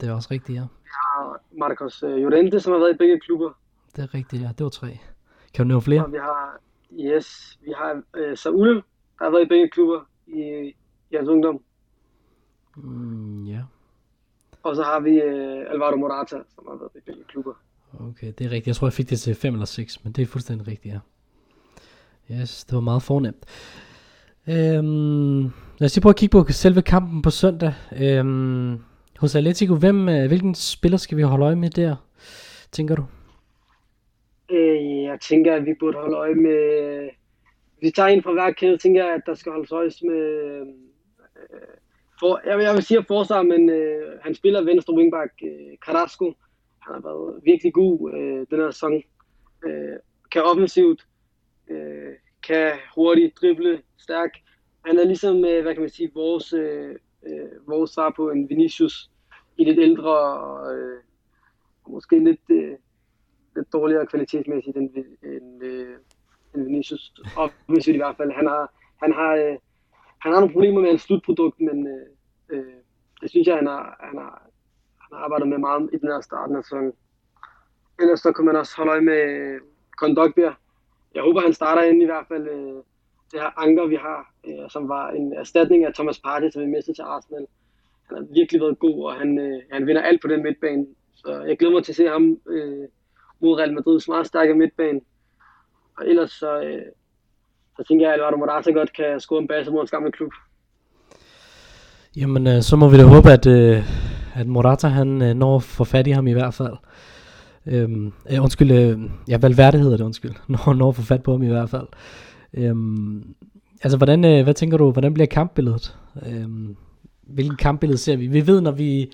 Det er også rigtigt, ja. Vi har Marcos øh, Llorente, som har været i begge klubber det er rigtigt, ja. Det var tre. Kan du nævne flere? Og vi har, yes, vi har uh, Saul, der har været i begge klubber i, i hans ungdom. Mm, ja. Og så har vi uh, Alvaro Morata, som har været i begge klubber. Okay, det er rigtigt. Jeg tror, jeg fik det til 5 eller 6, men det er fuldstændig rigtigt, ja. Yes, det var meget fornemt. Øhm, lad os lige prøve at kigge på selve kampen på søndag. Øhm, hos Atletico, hvem, øh, hvilken spiller skal vi holde øje med der, tænker du? Øh, jeg tænker, at vi burde holde øje med... Vi tager en fra hver kæde, tænker jeg, at der skal holdes øje med... Øh, for, jeg, vil, jeg vil sige forsvar, men øh, han spiller venstre wingback øh, Carrasco. Han har været virkelig god øh, den her sæson. Øh, kan offensivt, øh, kan hurtigt drible, stærk. Han er ligesom, øh, hvad kan man sige, vores, øh, øh vores svar på en Vinicius i lidt ældre og øh, måske lidt, øh, lidt dårligere kvalitetsmæssigt end, end, øh, end Vinicius. Offensivt i hvert fald. Han har, han har, øh, han har nogle problemer med hans slutprodukt, men øh, øh, det synes jeg, han har, han har, han har arbejdet med meget i den her starten af sæsonen. Ellers så kan man også holde øje med øh, Kondogbia. Jeg håber, han starter ind i hvert fald øh, det her anker, vi har, øh, som var en erstatning af Thomas Partey, som vi mistede til Arsenal. Han har virkelig været god, og han, øh, han vinder alt på den midtbane. Så jeg glæder mig til at se ham øh, mod Real Madrids meget stærke midtbane. Og ellers så, øh, så tænker jeg, at Alvaro Morata godt kan score en base mod en gammel klub. Jamen, øh, så må vi da håbe, at, øh, at Morata han øh, når for fat i ham i hvert fald. Øhm, øh, undskyld, øh, ja, Valverde hedder det, undskyld. Når, når får fat på ham i hvert fald. Øhm, altså, hvordan, øh, hvad tænker du, hvordan bliver kampbilledet? Øhm, hvilken kampbillede ser vi? Vi ved, når vi,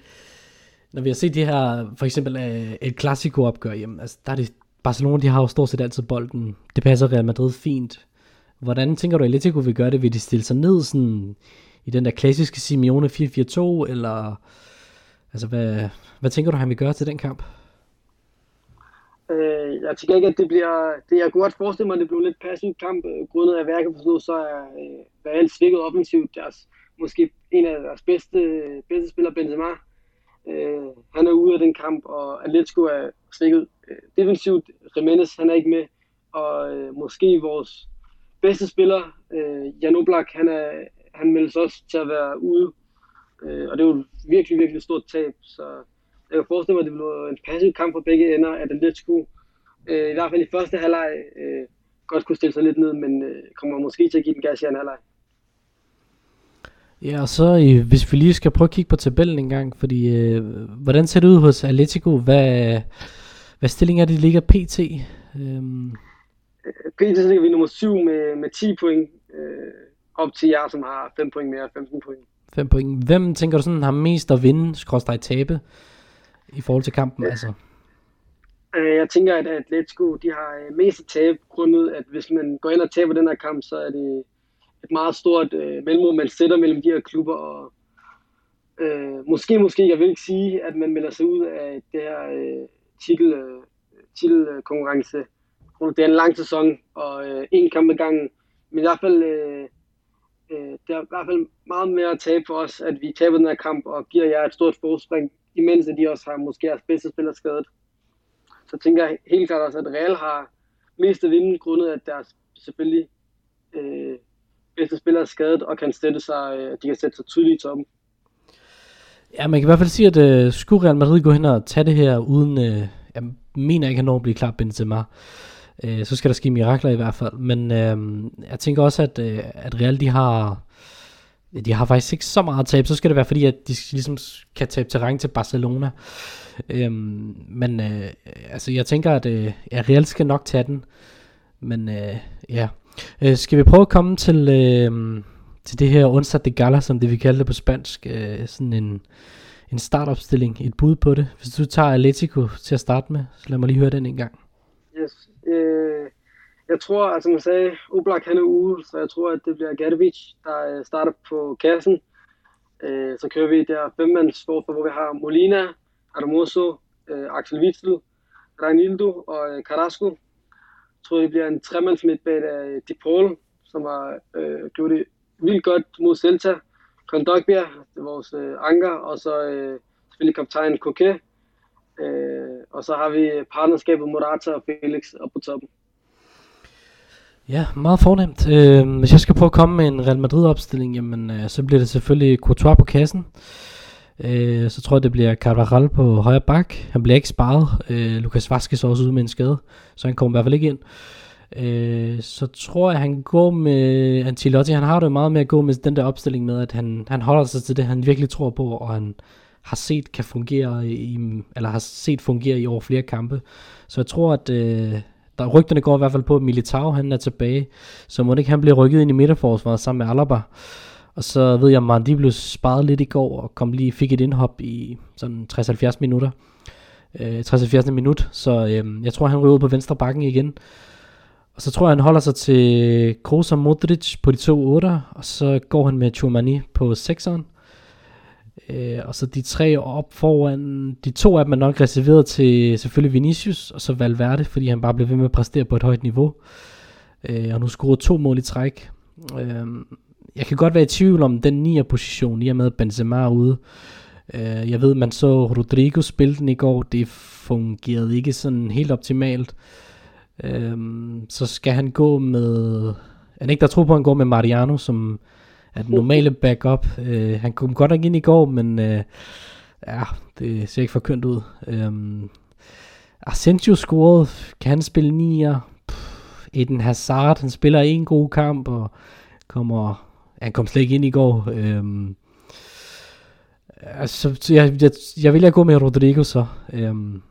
når vi har set det her, for eksempel øh, et klassiko opgør, jamen, altså, der er det, Barcelona, de har jo stort set altid bolden. Det passer Real Madrid fint. Hvordan tænker du, Atletico vil gøre det? Vil de stille sig ned sådan, i den der klassiske Simeone 4-4-2, eller altså, hvad, hvad tænker du, han vil gøre til den kamp? Øh, jeg tænker ikke, at det bliver... Det, jeg kunne godt forestille mig, at det bliver lidt passiv kamp, øh, grundet af værket forstå, så er øh, Real svikket offensivt. Deres, måske en af deres bedste, bedste spillere, Benzema, øh, han er ude af den kamp, og Atletico er svækket øh, defensivt. Jimenez, han er ikke med, og øh, måske vores bedste spiller, øh, Jan Oblak, han, er, han meldes også til at være ude, øh, og det er jo virkelig, virkelig stort tab, så jeg kan forestille mig, at det bliver en passiv kamp på begge ender, at Atletico øh, i hvert fald i første halvleg øh, godt kunne stille sig lidt ned, men øh, kommer måske til at give den gas i anden halvleg. Ja, og så øh, hvis vi lige skal prøve at kigge på tabellen en gang, fordi øh, hvordan ser det ud hos Atletico? Hvad, hvad stilling er det, de ligger pt? Øhm. Øh, pt så ligger vi nummer 7 med, med 10 point, øh, op til jer, som har 5 point mere, 15 point. 5 point. Hvem tænker du sådan har mest at vinde, skråstrej tabe, i forhold til kampen? Ja. Altså? Øh, jeg tænker, at Atletico de har øh, mest at tabe, grundet at hvis man går ind og taber den her kamp, så er det et meget stort øh, mellemrum, man sætter mellem de her klubber. Og, øh, måske, måske, jeg vil ikke sige, at man melder sig ud af det her øh, titel, øh, titelkonkurrence. Øh, det er en lang sæson, og øh, en kamp ad gangen. Men i hvert fald, øh, øh, det er i hvert fald meget mere at tabe for os, at vi taber den her kamp og giver jer et stort forspring, imens de også har måske jeres bedste spiller skadet. Så tænker jeg helt klart også, at Real har mest at vinde, grundet at deres selvfølgelig øh, bedste spiller er skadet og kan sætte sig, øh, de kan sætte sig tydeligt i toppen. Ja, man kan i hvert fald sige, at uh, skulle Real Madrid gå hen og tage det her uden, uh, jeg mener ikke, at han når at blive klar Benzema, uh, så skal der ske mirakler i hvert fald. Men uh, jeg tænker også, at, uh, at Real de har, de har faktisk ikke så meget tab, så skal det være fordi, at de ligesom kan tabe terræn til Barcelona. Øhm, men øh, altså, jeg tænker, at øh, ja, Real skal nok tage den. Men øh, ja, øh, skal vi prøve at komme til, øh, til det her onsdag de gala, som det vi kalder det på spansk. Øh, sådan en, en startopstilling, et bud på det. Hvis du tager Atletico til at starte med, så lad mig lige høre den en gang. Yes. Øh, jeg tror, altså jeg sagde, Oblak han er ude, så jeg tror, at det bliver Gadovic, der øh, starter på kassen. Øh, så kører vi der femmandsforfor, hvor vi har Molina, Armoso, øh, Axel Witzel, Reinildo og øh, Carrasco. Tror, det bliver en tremands midtbane af De Paul, som har øh, gjort det vildt godt mod Celta. Kondogbia, det er vores øh, anker, og så øh, selvfølgelig kaptajn Koke. Øh, og så har vi partnerskabet Morata og Felix op på toppen. Ja, meget fornemt. Øh, hvis jeg skal prøve at komme med en Real Madrid opstilling, jamen, øh, så bliver det selvfølgelig Courtois på kassen. Øh, så tror jeg, det bliver Carvajal på højre bak. Han bliver ikke sparet. Øh, Lucas Vaskes er også ude med en skade, så han kommer i hvert fald ikke ind. Øh, så tror jeg, han går med Antilotti. Han har det meget med at gå med den der opstilling med, at han, han holder sig til det, han virkelig tror på, og han har set kan fungere i, eller har set fungere i over flere kampe. Så jeg tror, at øh, der rygterne går i hvert fald på, at Militao han er tilbage, så må det ikke han bliver rykket ind i midterforsvaret sammen med Alaba. Og så ved jeg, at Mandi blev sparet lidt i går, og kom lige, fik et indhop i sådan 60-70 minutter. Øh, 60-70 minut, så øh, jeg tror, han ryger ud på venstre bakken igen. Og så tror jeg, han holder sig til Kroos og Modric på de to otter, og så går han med Chumani på sekseren. Øh, og så de tre op foran, de to af dem er nok reserveret til selvfølgelig Vinicius, og så Valverde, fordi han bare blev ved med at præstere på et højt niveau. Øh, og nu scorer to mål i træk. Øh, jeg kan godt være i tvivl om den 9'er position, i og med Benzema er ude. Øh, jeg ved, man så Rodrigo spille den i går, det fungerede ikke sådan helt optimalt. Øh, så skal han gå med... Er ikke der tror på, at han går med Mariano, som er den normale backup. Øh, han kom godt nok ind i går, men øh, ja, det ser ikke for kønt ud. Øh, Asensio scorede, kan han spille nier? Eden Hazard, han spiller en god kamp, og kommer han kom slet ikke ind i går. Øhm, altså, jeg, jeg, jeg vil gå med Rodrigo så. Øhm,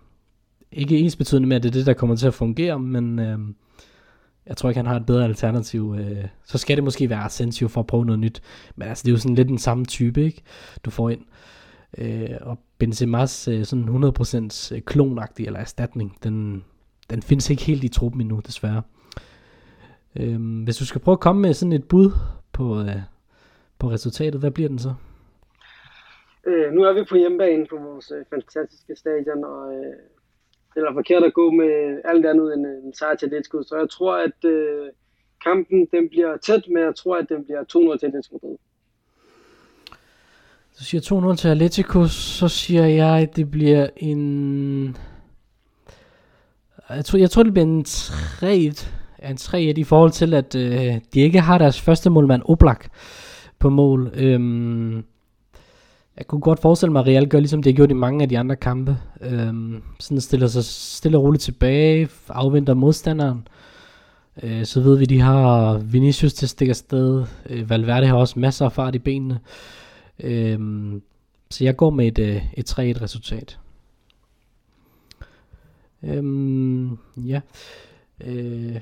ikke ens betydende med, at det er det, der kommer til at fungere, men øhm, jeg tror ikke, han har et bedre alternativ. Øh, så skal det måske være Asensio for at prøve noget nyt. Men altså, det er jo sådan lidt den samme type, ikke? Du får ind. Øh, og Benzema's øh, sådan 100% øh, klonagtig eller erstatning, den, den findes ikke helt i truppen endnu, desværre. Øh, hvis du skal prøve at komme med sådan et bud på, øh, på resultatet, hvad bliver den så? Øh, nu er vi på hjemmebane på vores øh, fantastiske stadion, og øh, det er forkert at gå med alt andet end en sejr til Atletico. Så jeg tror, at øh, kampen den bliver tæt, men jeg tror, at den bliver 2-0 til Atletico. Så siger 2-0 til Atletico, så siger jeg, at det bliver en... Jeg tror, jeg tror det bliver en 3 en 3 i forhold til, at øh, de ikke har deres første målmand Oblak på mål. Øhm, jeg kunne godt forestille mig, at Real gør ligesom det har gjort i mange af de andre kampe. Øhm, sådan stiller sig stille og roligt tilbage, afventer modstanderen. Øh, så ved vi, de har Vinicius til at stikke afsted. Øh, Valverde har også masser af fart i benene. Øhm, så jeg går med et, øh, et 3-1 resultat. Øhm, ja. Øh,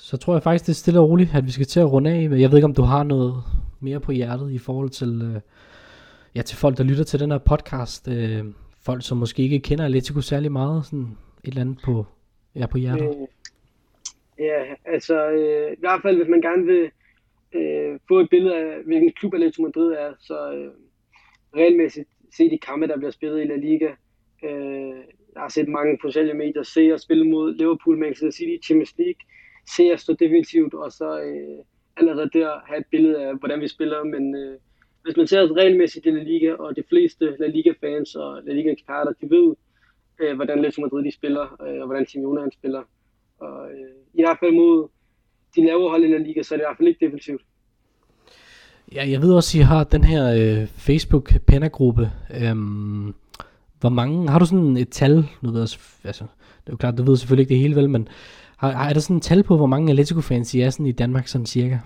så tror jeg faktisk, det er stille og roligt, at vi skal til at runde af. Jeg ved ikke, om du har noget mere på hjertet i forhold til, øh, ja, til folk, der lytter til den her podcast. Øh, folk, som måske ikke kender Atletico særlig meget. Sådan et eller andet på, ja, på hjertet. Øh, ja, altså øh, i hvert fald, hvis man gerne vil øh, få et billede af, hvilken klub Atletico Madrid er, så øh, regelmæssigt se de kampe, der bliver spillet i La Liga. Øh, jeg har set mange på sociale medier se at spille mod Liverpool, Manchester City, Champions League, se at stå definitivt, og så øh, allerede der have et billede af, hvordan vi spiller. Men øh, hvis man ser regelmæssigt i La Liga, og de fleste La Liga-fans og La Liga-eksperter, de ved, øh, hvordan Atletico Madrid de spiller, øh, og hvordan Simeone han spiller. Og øh, i hvert fald mod de lavere hold i La Liga, så er det i hvert fald ikke defensivt. Ja, jeg ved også, at I har den her øh, facebook pennergruppe Øhm, hvor mange, har du sådan et tal, nu ved jeg, altså, det er jo klart, du ved selvfølgelig ikke det hele vel, men har, er der sådan et tal på, hvor mange Atletico-fans I er sådan i Danmark, sådan cirka?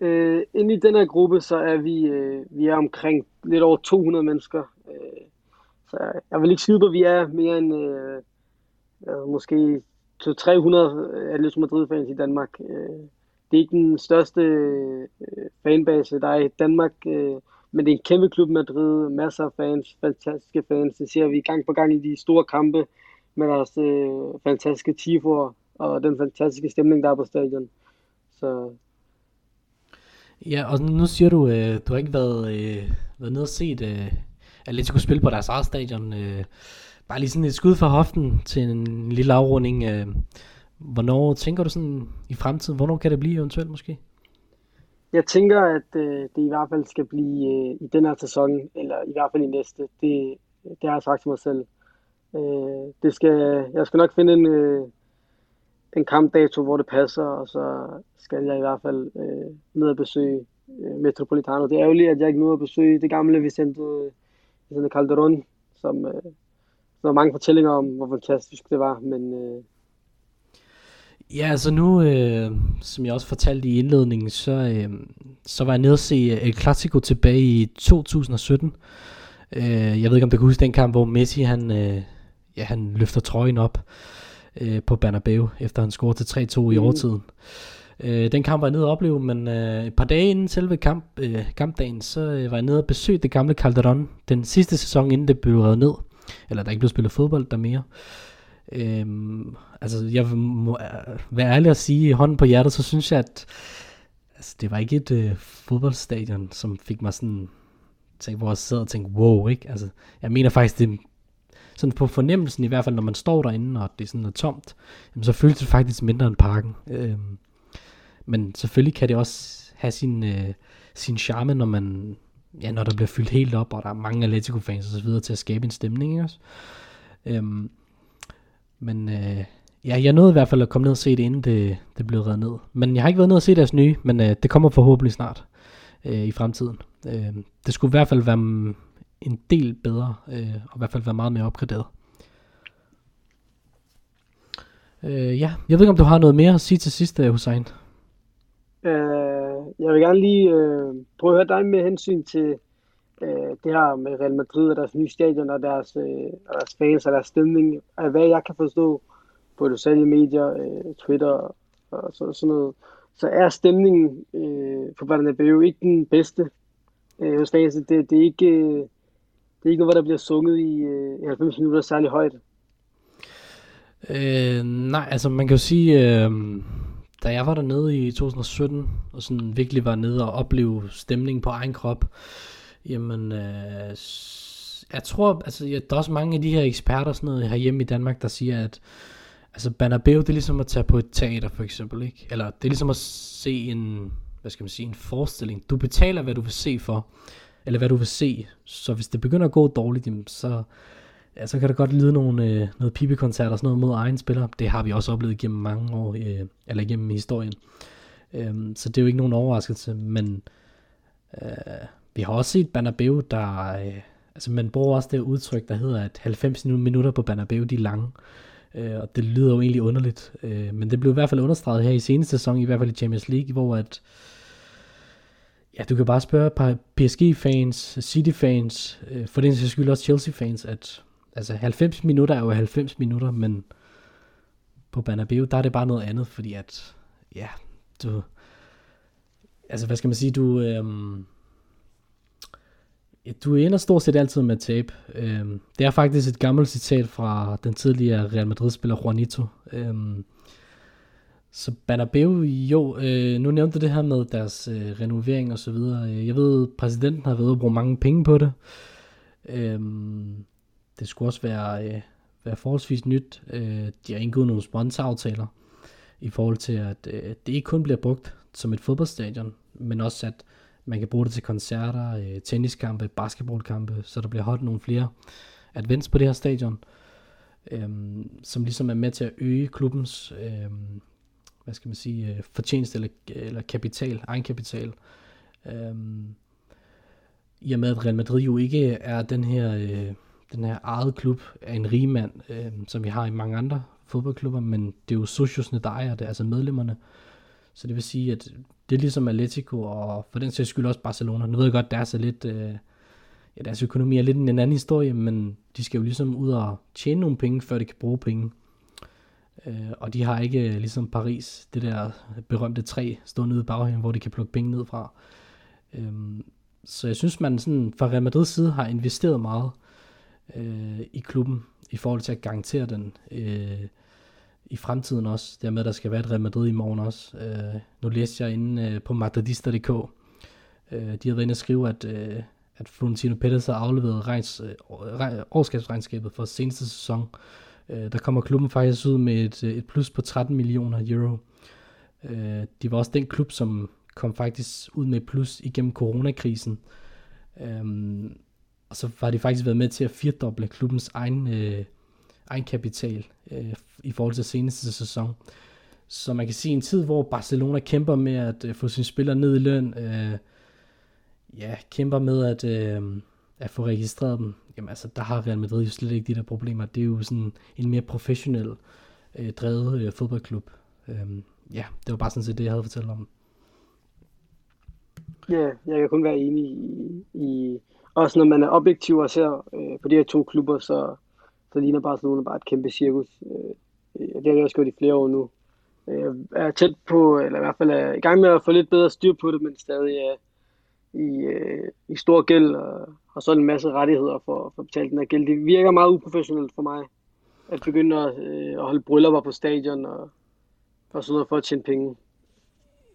Øh, inde i den her gruppe, så er vi, øh, vi er omkring lidt over 200 mennesker. Øh, så jeg vil ikke sige på, at vi er mere end øh, øh, måske 300 Atletico Madrid-fans i Danmark. Øh, det er ikke den største øh, fanbase, der er i Danmark, øh, men det er en kæmpe klub Madrid, masser af fans, fantastiske fans. Det ser vi gang på gang i de store kampe med deres øh, fantastiske tifoer og den fantastiske stemning, der er på stadion. Så Ja, og nu siger du, øh, du har ikke været, øh, været nede og set øh, Atletico spille på deres eget stadion. Øh, bare lige sådan et skud for hoften til en lille afrunding. Øh, hvornår tænker du sådan i fremtiden, hvornår kan det blive eventuelt måske? Jeg tænker, at øh, det i hvert fald skal blive øh, i den her sæson, eller i hvert fald i næste. Det, det har jeg sagt til mig selv. Øh, det skal, jeg skal nok finde en, øh, en kampdato, hvor det passer, og så skal jeg i hvert fald øh, ned og besøge øh, Metropolitano. Det er ærgerligt, at jeg ikke nåede at besøge det gamle Vicente, Vicente Calderon, som, øh, der var mange fortællinger om, hvor fantastisk det var, men... Øh, Ja, altså nu, øh, som jeg også fortalte i indledningen, så, øh, så var jeg nede og se øh, El Clasico tilbage i 2017. Øh, jeg ved ikke, om du kan huske den kamp, hvor Messi han, øh, ja, han løfter trøjen op øh, på Bernabeu, efter han scorede til 3-2 i mm. overtiden. Øh, den kamp var jeg nede og opleve, men øh, et par dage inden selve kamp, øh, kampdagen, så øh, var jeg nede og besøge det gamle Calderon, den sidste sæson inden det blev reddet ned, eller der ikke blev spillet fodbold der mere. Øhm, altså, jeg må øh, være ærlig at sige, i hånden på hjertet, så synes jeg, at altså, det var ikke et øh, fodboldstadion, som fik mig sådan, tænke, hvor jeg sad og tænkte, wow, ikke? Altså, jeg mener faktisk, det sådan på fornemmelsen i hvert fald, når man står derinde, og det er sådan er tomt, jamen, så føles det faktisk mindre end parken. Øhm, men selvfølgelig kan det også have sin, øh, sin charme, når man ja, når der bliver fyldt helt op, og der er mange Atletico-fans og så videre til at skabe en stemning, ikke også? Øhm, men øh, ja, jeg nåede i hvert fald at komme ned og se det, inden det, det blev reddet ned. Men jeg har ikke været ned og se deres nye, men øh, det kommer forhåbentlig snart øh, i fremtiden. Øh, det skulle i hvert fald være en del bedre, øh, og i hvert fald være meget mere opgraderet. Øh, ja, jeg ved ikke, om du har noget mere at sige til sidst, øh, Hussein? Øh, jeg vil gerne lige øh, prøve at høre dig med hensyn til øh, det her med Real Madrid og deres nye stadion og deres, øh, og deres fans og deres stemning, af hvad jeg kan forstå på de sociale medier, øh, Twitter og så, sådan noget, så er stemningen øh, på Bernabeu ikke den bedste øh, hos fans. Det, det, er ikke, øh, det er ikke noget, der bliver sunget i, øh, i 90 minutter særlig højt. Øh, nej, altså man kan jo sige, øh, da jeg var dernede i 2017, og sådan virkelig var nede og opleve stemningen på egen krop, jamen, øh, jeg tror, altså ja, der er også mange af de her eksperter sådan noget herhjemme i Danmark, der siger, at altså Banabeo, det er ligesom at tage på et teater for eksempel, ikke? Eller det er ligesom at se en, hvad skal man sige, en forestilling. Du betaler, hvad du vil se for, eller hvad du vil se. Så hvis det begynder at gå dårligt, jamen, så, ja, så kan der godt lyde nogle, øh, noget pibekoncert og sådan noget mod egen spiller. Det har vi også oplevet gennem mange år, øh, eller gennem historien. Øhm, så det er jo ikke nogen overraskelse, men øh, vi har også set Banabeo, der... Øh, altså man bruger også det udtryk, der hedder, at 90 minutter på Banabeo, de er lange. Øh, og det lyder jo egentlig underligt. Øh, men det blev i hvert fald understreget her i seneste sæson, i hvert fald i Champions League, hvor at Ja, du kan bare spørge PSG-fans, City-fans, øh, for den sags skyld også Chelsea-fans, at altså 90 minutter er jo 90 minutter, men på Banabeo, der er det bare noget andet, fordi at, ja, du, altså hvad skal man sige, du, øhm, du ender stort set altid med tape. Øhm, det er faktisk et gammelt citat fra den tidligere Real Madrid-spiller Juanito. Øhm, så Banabeu, jo, øh, nu nævnte du det her med deres øh, renovering og så videre. Øh, jeg ved, præsidenten har været at bruge mange penge på det. Øhm, det skulle også være, øh, være forholdsvis nyt. Øh, de har indgået nogle sponsoraftaler i forhold til, at øh, det ikke kun bliver brugt som et fodboldstadion, men også at man kan bruge det til koncerter, øh, tenniskampe, basketballkampe, så der bliver holdt nogle flere advents på det her stadion, øh, som ligesom er med til at øge klubbens, øh, hvad skal man sige, øh, fortjeneste eller, eller kapital, egenkapital. Øhm, I og med at Real Madrid jo ikke er den her, øh, den her eget klub af en rig mand, øh, som vi har i mange andre fodboldklubber, men det er jo sociosne, der ejer det, altså medlemmerne. Så det vil sige, at det er ligesom Atletico, og for den sags skyld også Barcelona. Nu ved jeg godt, deres er lidt, øh, ja, deres økonomi er lidt en anden historie, men de skal jo ligesom ud og tjene nogle penge, før de kan bruge penge. Øh, og de har ikke, øh, ligesom Paris, det der berømte træ stående ude i baghaven, hvor de kan plukke penge ned fra. Øh, så jeg synes, man sådan fra Real Madrids side har investeret meget øh, i klubben, i forhold til at garantere den. Øh, i fremtiden også. Dermed, at der skal være et Real Madrid i morgen også. Øh, nu læste jeg inde øh, på madridista.dk. Øh, de har været inde og skrive, at, øh, at Florentino Pérez har afleveret regns, øh, årskabsregnskabet for seneste sæson. Øh, Øh, der kommer klubben faktisk ud med et, øh, et plus på 13 millioner euro. Øh, de var også den klub, som kom faktisk ud med plus igennem coronakrisen. Øh, og så har de faktisk været med til at firdoble klubbens egen øh, egenkapital øh, i forhold til seneste sæson. Så man kan sige en tid, hvor Barcelona kæmper med at øh, få sine spillere ned i løn, øh, ja, kæmper med at, øh, at få registreret dem, jamen altså, der har Real Madrid jo slet ikke de der problemer. Det er jo sådan en mere professionel øh, drevet øh, fodboldklub. Øhm, ja, det var bare sådan set det, jeg havde fortalt om. Ja, jeg kan kun være enig i, i også når man er objektiv og ser øh, på de her to klubber, så så ligner Barcelona bare et kæmpe cirkus. Øh, øh det har jeg også gjort i flere år nu. Jeg er tæt på, eller i hvert fald er i gang med at få lidt bedre styr på det, men stadig er i, øh, i stor gæld og har så en masse rettigheder for, for at betale den her gæld. Det virker meget uprofessionelt for mig at begynde at, øh, at holde bryllupper på stadion og, og sådan noget for at tjene penge.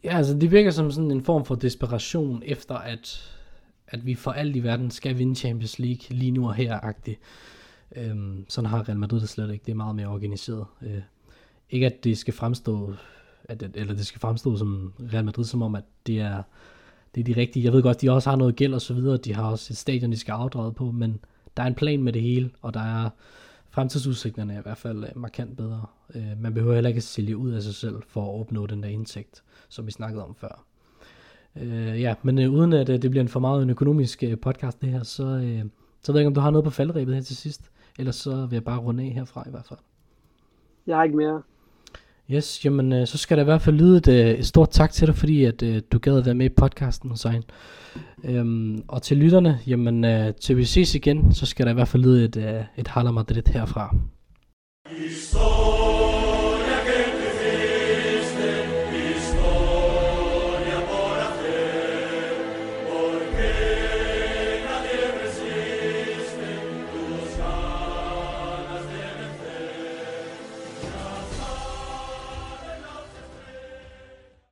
Ja, altså det virker som sådan en form for desperation efter, at, at vi for alt i verden skal vinde Champions League lige nu og her-agtigt. Øhm, sådan har Real Madrid det slet ikke. Det er meget mere organiseret. Øh, ikke at det skal fremstå, at, eller det skal fremstå som Real Madrid, som om, at det er, det er de rigtige. Jeg ved godt, de også har noget gæld og så videre. De har også et stadion, de skal afdrage på, men der er en plan med det hele, og der er fremtidsudsigterne er i hvert fald øh, markant bedre. Øh, man behøver heller ikke at sælge ud af sig selv for at opnå den der indtægt, som vi snakkede om før. Øh, ja, men øh, uden at øh, det bliver en for meget en økonomisk øh, podcast det her, så, øh, så ved jeg ikke, om du har noget på faldrebet her til sidst. Ellers så vil jeg bare runde af herfra i hvert fald. Jeg har ikke mere. Yes, jamen øh, så skal der i hvert fald lyde et, øh, et stort tak til dig, fordi at øh, du gad at være med i podcasten, Hussein. Øhm, og til lytterne, jamen øh, til vi ses igen, så skal der i hvert fald lyde et, øh, et Hala Madrid herfra.